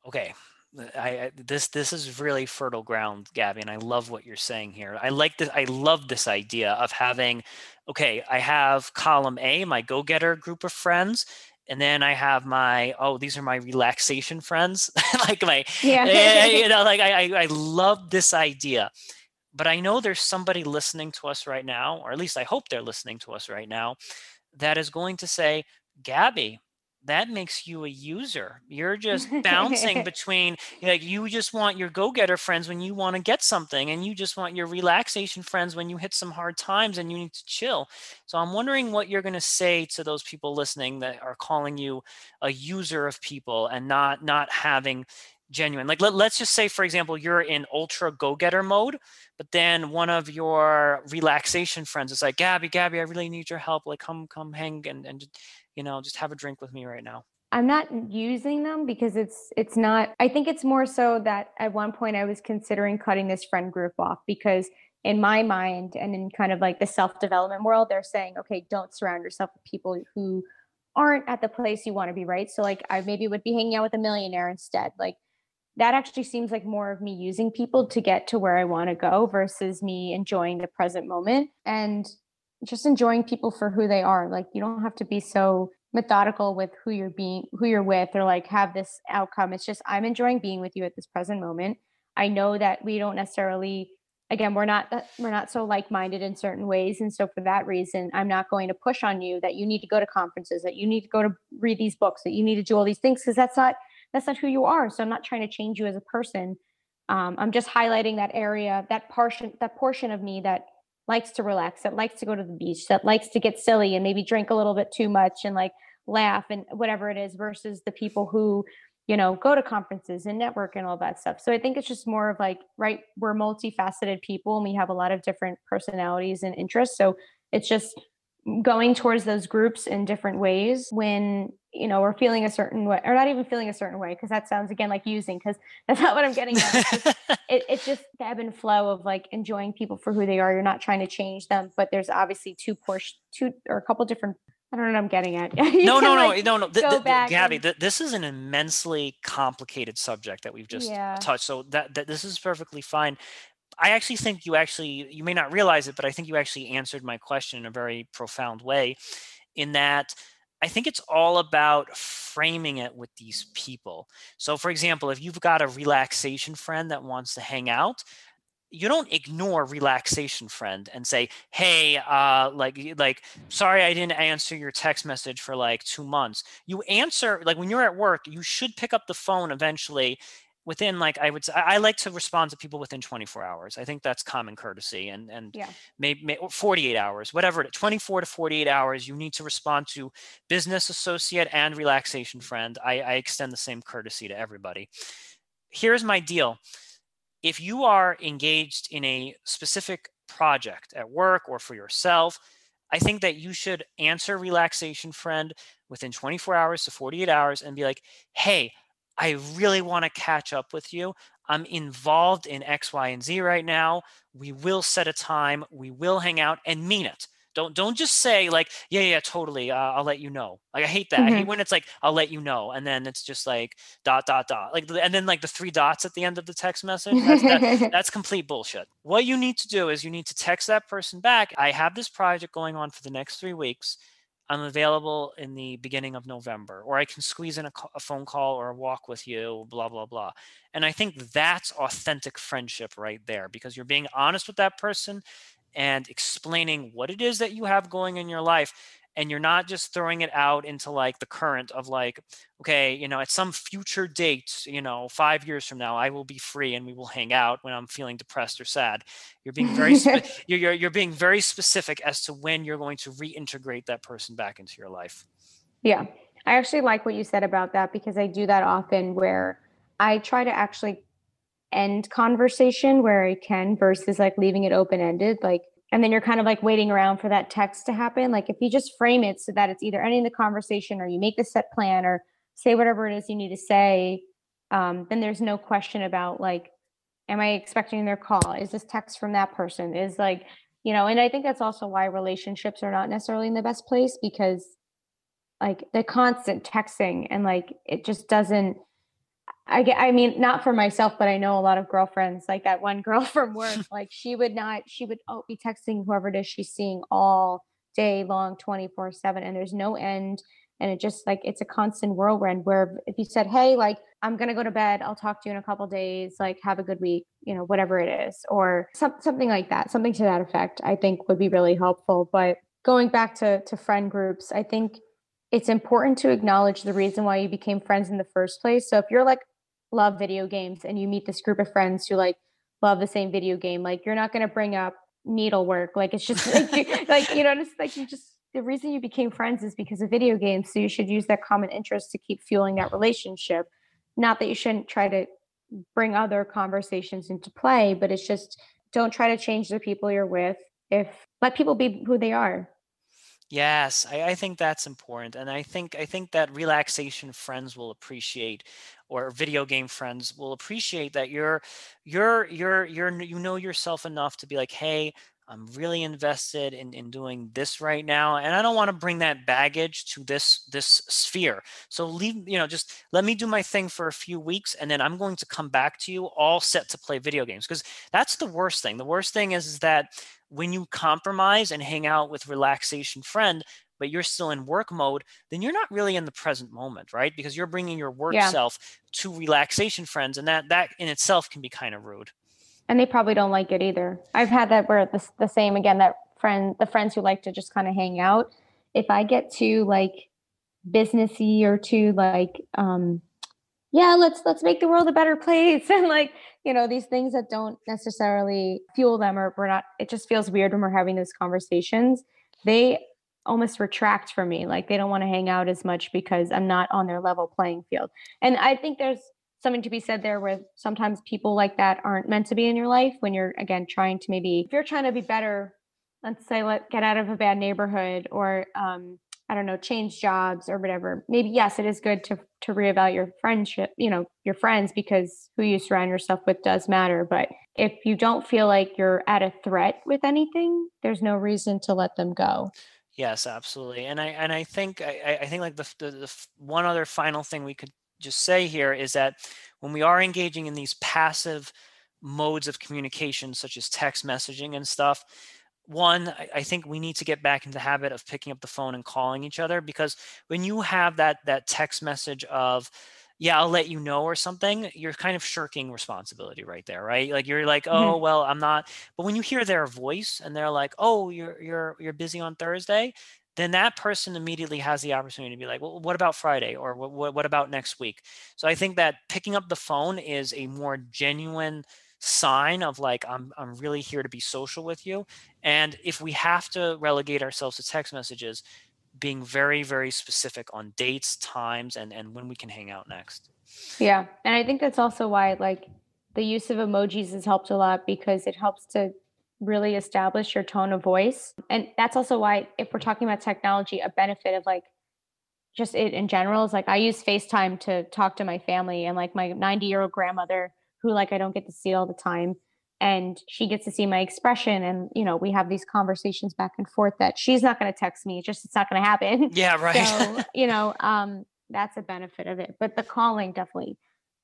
Speaker 1: Okay I, I, this this is really fertile ground, Gabby, and I love what you're saying here. I like this. I love this idea of having, okay, I have column A, my go-getter group of friends, and then I have my oh, these are my relaxation friends, [laughs] like my yeah, eh, [laughs] you know, like I, I I love this idea, but I know there's somebody listening to us right now, or at least I hope they're listening to us right now, that is going to say, Gabby, that makes you a user. You're just bouncing [laughs] between like you just want your go-getter friends when you want to get something and you just want your relaxation friends when you hit some hard times and you need to chill. So I'm wondering what you're going to say to those people listening that are calling you a user of people and not not having genuine like let, let's just say for example you're in ultra go-getter mode but then one of your relaxation friends is like gabby gabby i really need your help like come come hang and, and you know, just have a drink with me right now?
Speaker 2: I'm not using them because it's it's not I think it's more so that at one point I was considering cutting this friend group off because in my mind and in kind of like the self-development world they're saying okay don't surround yourself with people who aren't at the place you want to be right? So like I maybe would be hanging out with a millionaire instead. Like that actually seems like more of me using people to get to where I want to go versus me enjoying the present moment. And just enjoying people for who they are. Like you don't have to be so methodical with who you're being who you're with or like have this outcome. It's just I'm enjoying being with you at this present moment. I know that we don't necessarily again we're not we're not so like-minded in certain ways and so for that reason i'm not going to push on you that you need to go to conferences that you need to go to read these books that you need to do all these things because that's not that's not who you are so i'm not trying to change you as a person um, i'm just highlighting that area that portion that portion of me that likes to relax, that likes to go to the beach, that likes to get silly and maybe drink a little bit too much and like laugh and whatever it is versus the people who, you know, go to conferences and network and all that stuff. So I think it's just more of like, right, we're multifaceted people and we have a lot of different personalities and interests. So it's just going towards those groups in different ways when you know, we're feeling a certain way, or not even feeling a certain way, because that sounds again like using, because [laughs] that's not what I'm getting at. It's just, [laughs] it, it's just the ebb and flow of like enjoying people for who they are. You're not trying to change them, but there's obviously two portion, two or a couple different. I don't know what I'm getting at. [laughs]
Speaker 1: no, no, no, like no, no, th- th- Gabby, and... th- this is an immensely complicated subject that we've just yeah. touched. So that, that this is perfectly fine. I actually think you actually, you may not realize it, but I think you actually answered my question in a very profound way in that I think it's all about framing it with these people. So, for example, if you've got a relaxation friend that wants to hang out, you don't ignore relaxation friend and say hey uh like like sorry i didn't answer your text message for like two months you answer like when you're at work you should pick up the phone eventually within like I would say I like to respond to people within 24 hours. I think that's common courtesy and and yeah. maybe, maybe 48 hours, whatever 24 to 48 hours, you need to respond to business associate and relaxation friend. I, I extend the same courtesy to everybody. Here's my deal. If you are engaged in a specific project at work or for yourself, I think that you should answer relaxation friend within 24 hours to 48 hours and be like, hey, I really want to catch up with you. I'm involved in X, Y, and Z right now. We will set a time. We will hang out and mean it. Don't don't just say like yeah yeah totally. Uh, I'll let you know. Like I hate that. Mm-hmm. I hate mm-hmm. when it's like I'll let you know and then it's just like dot dot dot like and then like the three dots at the end of the text [laughs] message. That's, that, that's complete bullshit. What you need to do is you need to text that person back. I have this project going on for the next three weeks. I'm available in the beginning of November, or I can squeeze in a, a, phone call or a walk with you, blah, blah, blah. And I think that's authentic friendship right there because you're being honest with that person and explaining what it is that you have going in your life and you're not just throwing it out into like the current of like okay you know at some future date you know five years from now i will be free and we will hang out when i'm feeling depressed or sad. You're being very spe- [laughs] you're, you're, you're being very specific as to when you're going to reintegrate that person back into your life.
Speaker 2: Yeah. I actually like what you said about that because i do that often where i try to actually end conversation where i can versus like leaving it open ended like and then you're kind of like waiting around for that text to happen. Like if you just frame it so that it's either ending the conversation or you make the set plan or say whatever it is you need to say um, then there's no question about like am i expecting their call? Is this text from that person? Is like you know and i think that's also why relationships are not necessarily in the best place because like the constant texting and like it just doesn't I get, I mean, not for myself, but I know a lot of girlfriends, like that one girl [laughs] from work, [laughs] like she would not, she would oh, be texting whoever it is she's seeing all day long, 24 seven. And there's no end. And it just like, it's a constant whirlwind where if you said, Hey, like, I'm going to go to bed, I'll talk to you in a couple days, like have a good week, you know, whatever it is, or some, something like that, something to that effect, I think would be really helpful. But going back to, to friend groups, I think it's important to acknowledge the reason why you became friends in the first place. So if you're like love video games and you meet this group of friends who like love the same video game like you're not going to bring up needlework. Like it's just like you, [laughs] like you know just like you just the reason you became friends is because of video games so you should use that common interest to keep fueling that relationship. Not that you shouldn't try to bring other conversations into play but it's just don't try to change the people you're with. If let people be who they are.
Speaker 1: Yes, I, I think that's important, and I think I think that relaxation friends will appreciate, or video game friends will appreciate that you're you're you're you're you know yourself enough to be like, hey, I'm really invested in, in doing this right now, and I don't want to bring that baggage to this this sphere. So leave, you know, just let me do my thing for a few weeks, and then I'm going to come back to you all set to play video games because that's the worst thing. The worst thing is, is that when you compromise and hang out with relaxation friend but you're still in work mode then you're not really in the present moment right? Because you're bringing your work yeah. self to relaxation friends and that that in itself can be kind of rude.
Speaker 2: And they probably don't like it either. I've had that where the, the same again that friend the friends who like to just kind of hang out. If i get too like businessy or too like um yeah let's let's make the world a better place [laughs] and like you know these things that don't necessarily fuel them or we're not it just feels weird when we're having those conversations. They almost retract from me like they don't want to hang out as much because i'm not on their level playing field and i think there's something to be said there where sometimes people like that aren't meant to be in your life when you're again trying to maybe if you're trying to be better let's say let get out of a bad neighborhood or um, I don't know, change jobs or whatever, maybe yes, it is good to to reevaluate your friendship, you know, your friends because who you surround yourself with does matter. But if you don't feel like you're at a threat with anything, there's no reason to let them go.
Speaker 1: Yes, absolutely. And I and I think I, I think like the, the the one other final thing we could just say here is that when we are engaging in these passive modes of communication such as text messaging and stuff one I, think we need to get back into the habit of picking up the phone and calling each other because when you have that that text message of yeah i'll let you know or something you're kind of shirking responsibility right there right like you're like oh
Speaker 2: Mhm.
Speaker 1: well i'm not but when you hear their voice and they're like oh you're you're you're busy on thursday then that person immediately has the opportunity to be like well what about friday or what, what, what about next week so i think that picking up the phone is a more genuine sign of like I'm I'm really here to be social with you. And if we have to relegate ourselves to text messages, being very very specific on dates, times, and and when we can hang out next.
Speaker 2: Yeah. And I think that's also why like the use of emojis has helped a lot because it helps to really establish your tone of voice. And that's also why if we're talking about technology, a benefit of like just it in general is like I use FaceTime to talk to my family and like my 90 year old grandmother who like I don't get to see all the time. And she gets to see my expression. And, you know, we have these conversations back and forth that she's not going to text me. It's just, it's not going to happen. [laughs]
Speaker 1: Yeah, right.
Speaker 2: so, you know, um, that's a benefit of it. But the calling definitely,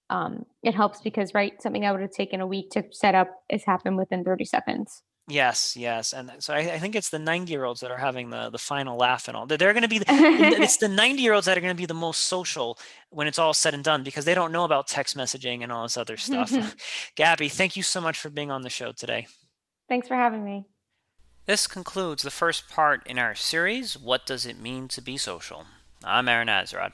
Speaker 2: um, it helps because, right, something I would have taken a week to set up is happened within 30 seconds.
Speaker 1: Yes, yes, and so I, I think it's the 90-year-olds that are having the the final laugh and all. They're going to be [laughs] the, it's the 90-year-olds that are going to be the most social when it's all said and done because they don't know about text messaging and all this other stuff. [laughs] [laughs] Gabby, thank you so much for being on the show today.
Speaker 2: Thanks for having me.
Speaker 1: This concludes the first part in our series, What Does It Mean to Be Social? I'm Aaron Azrod.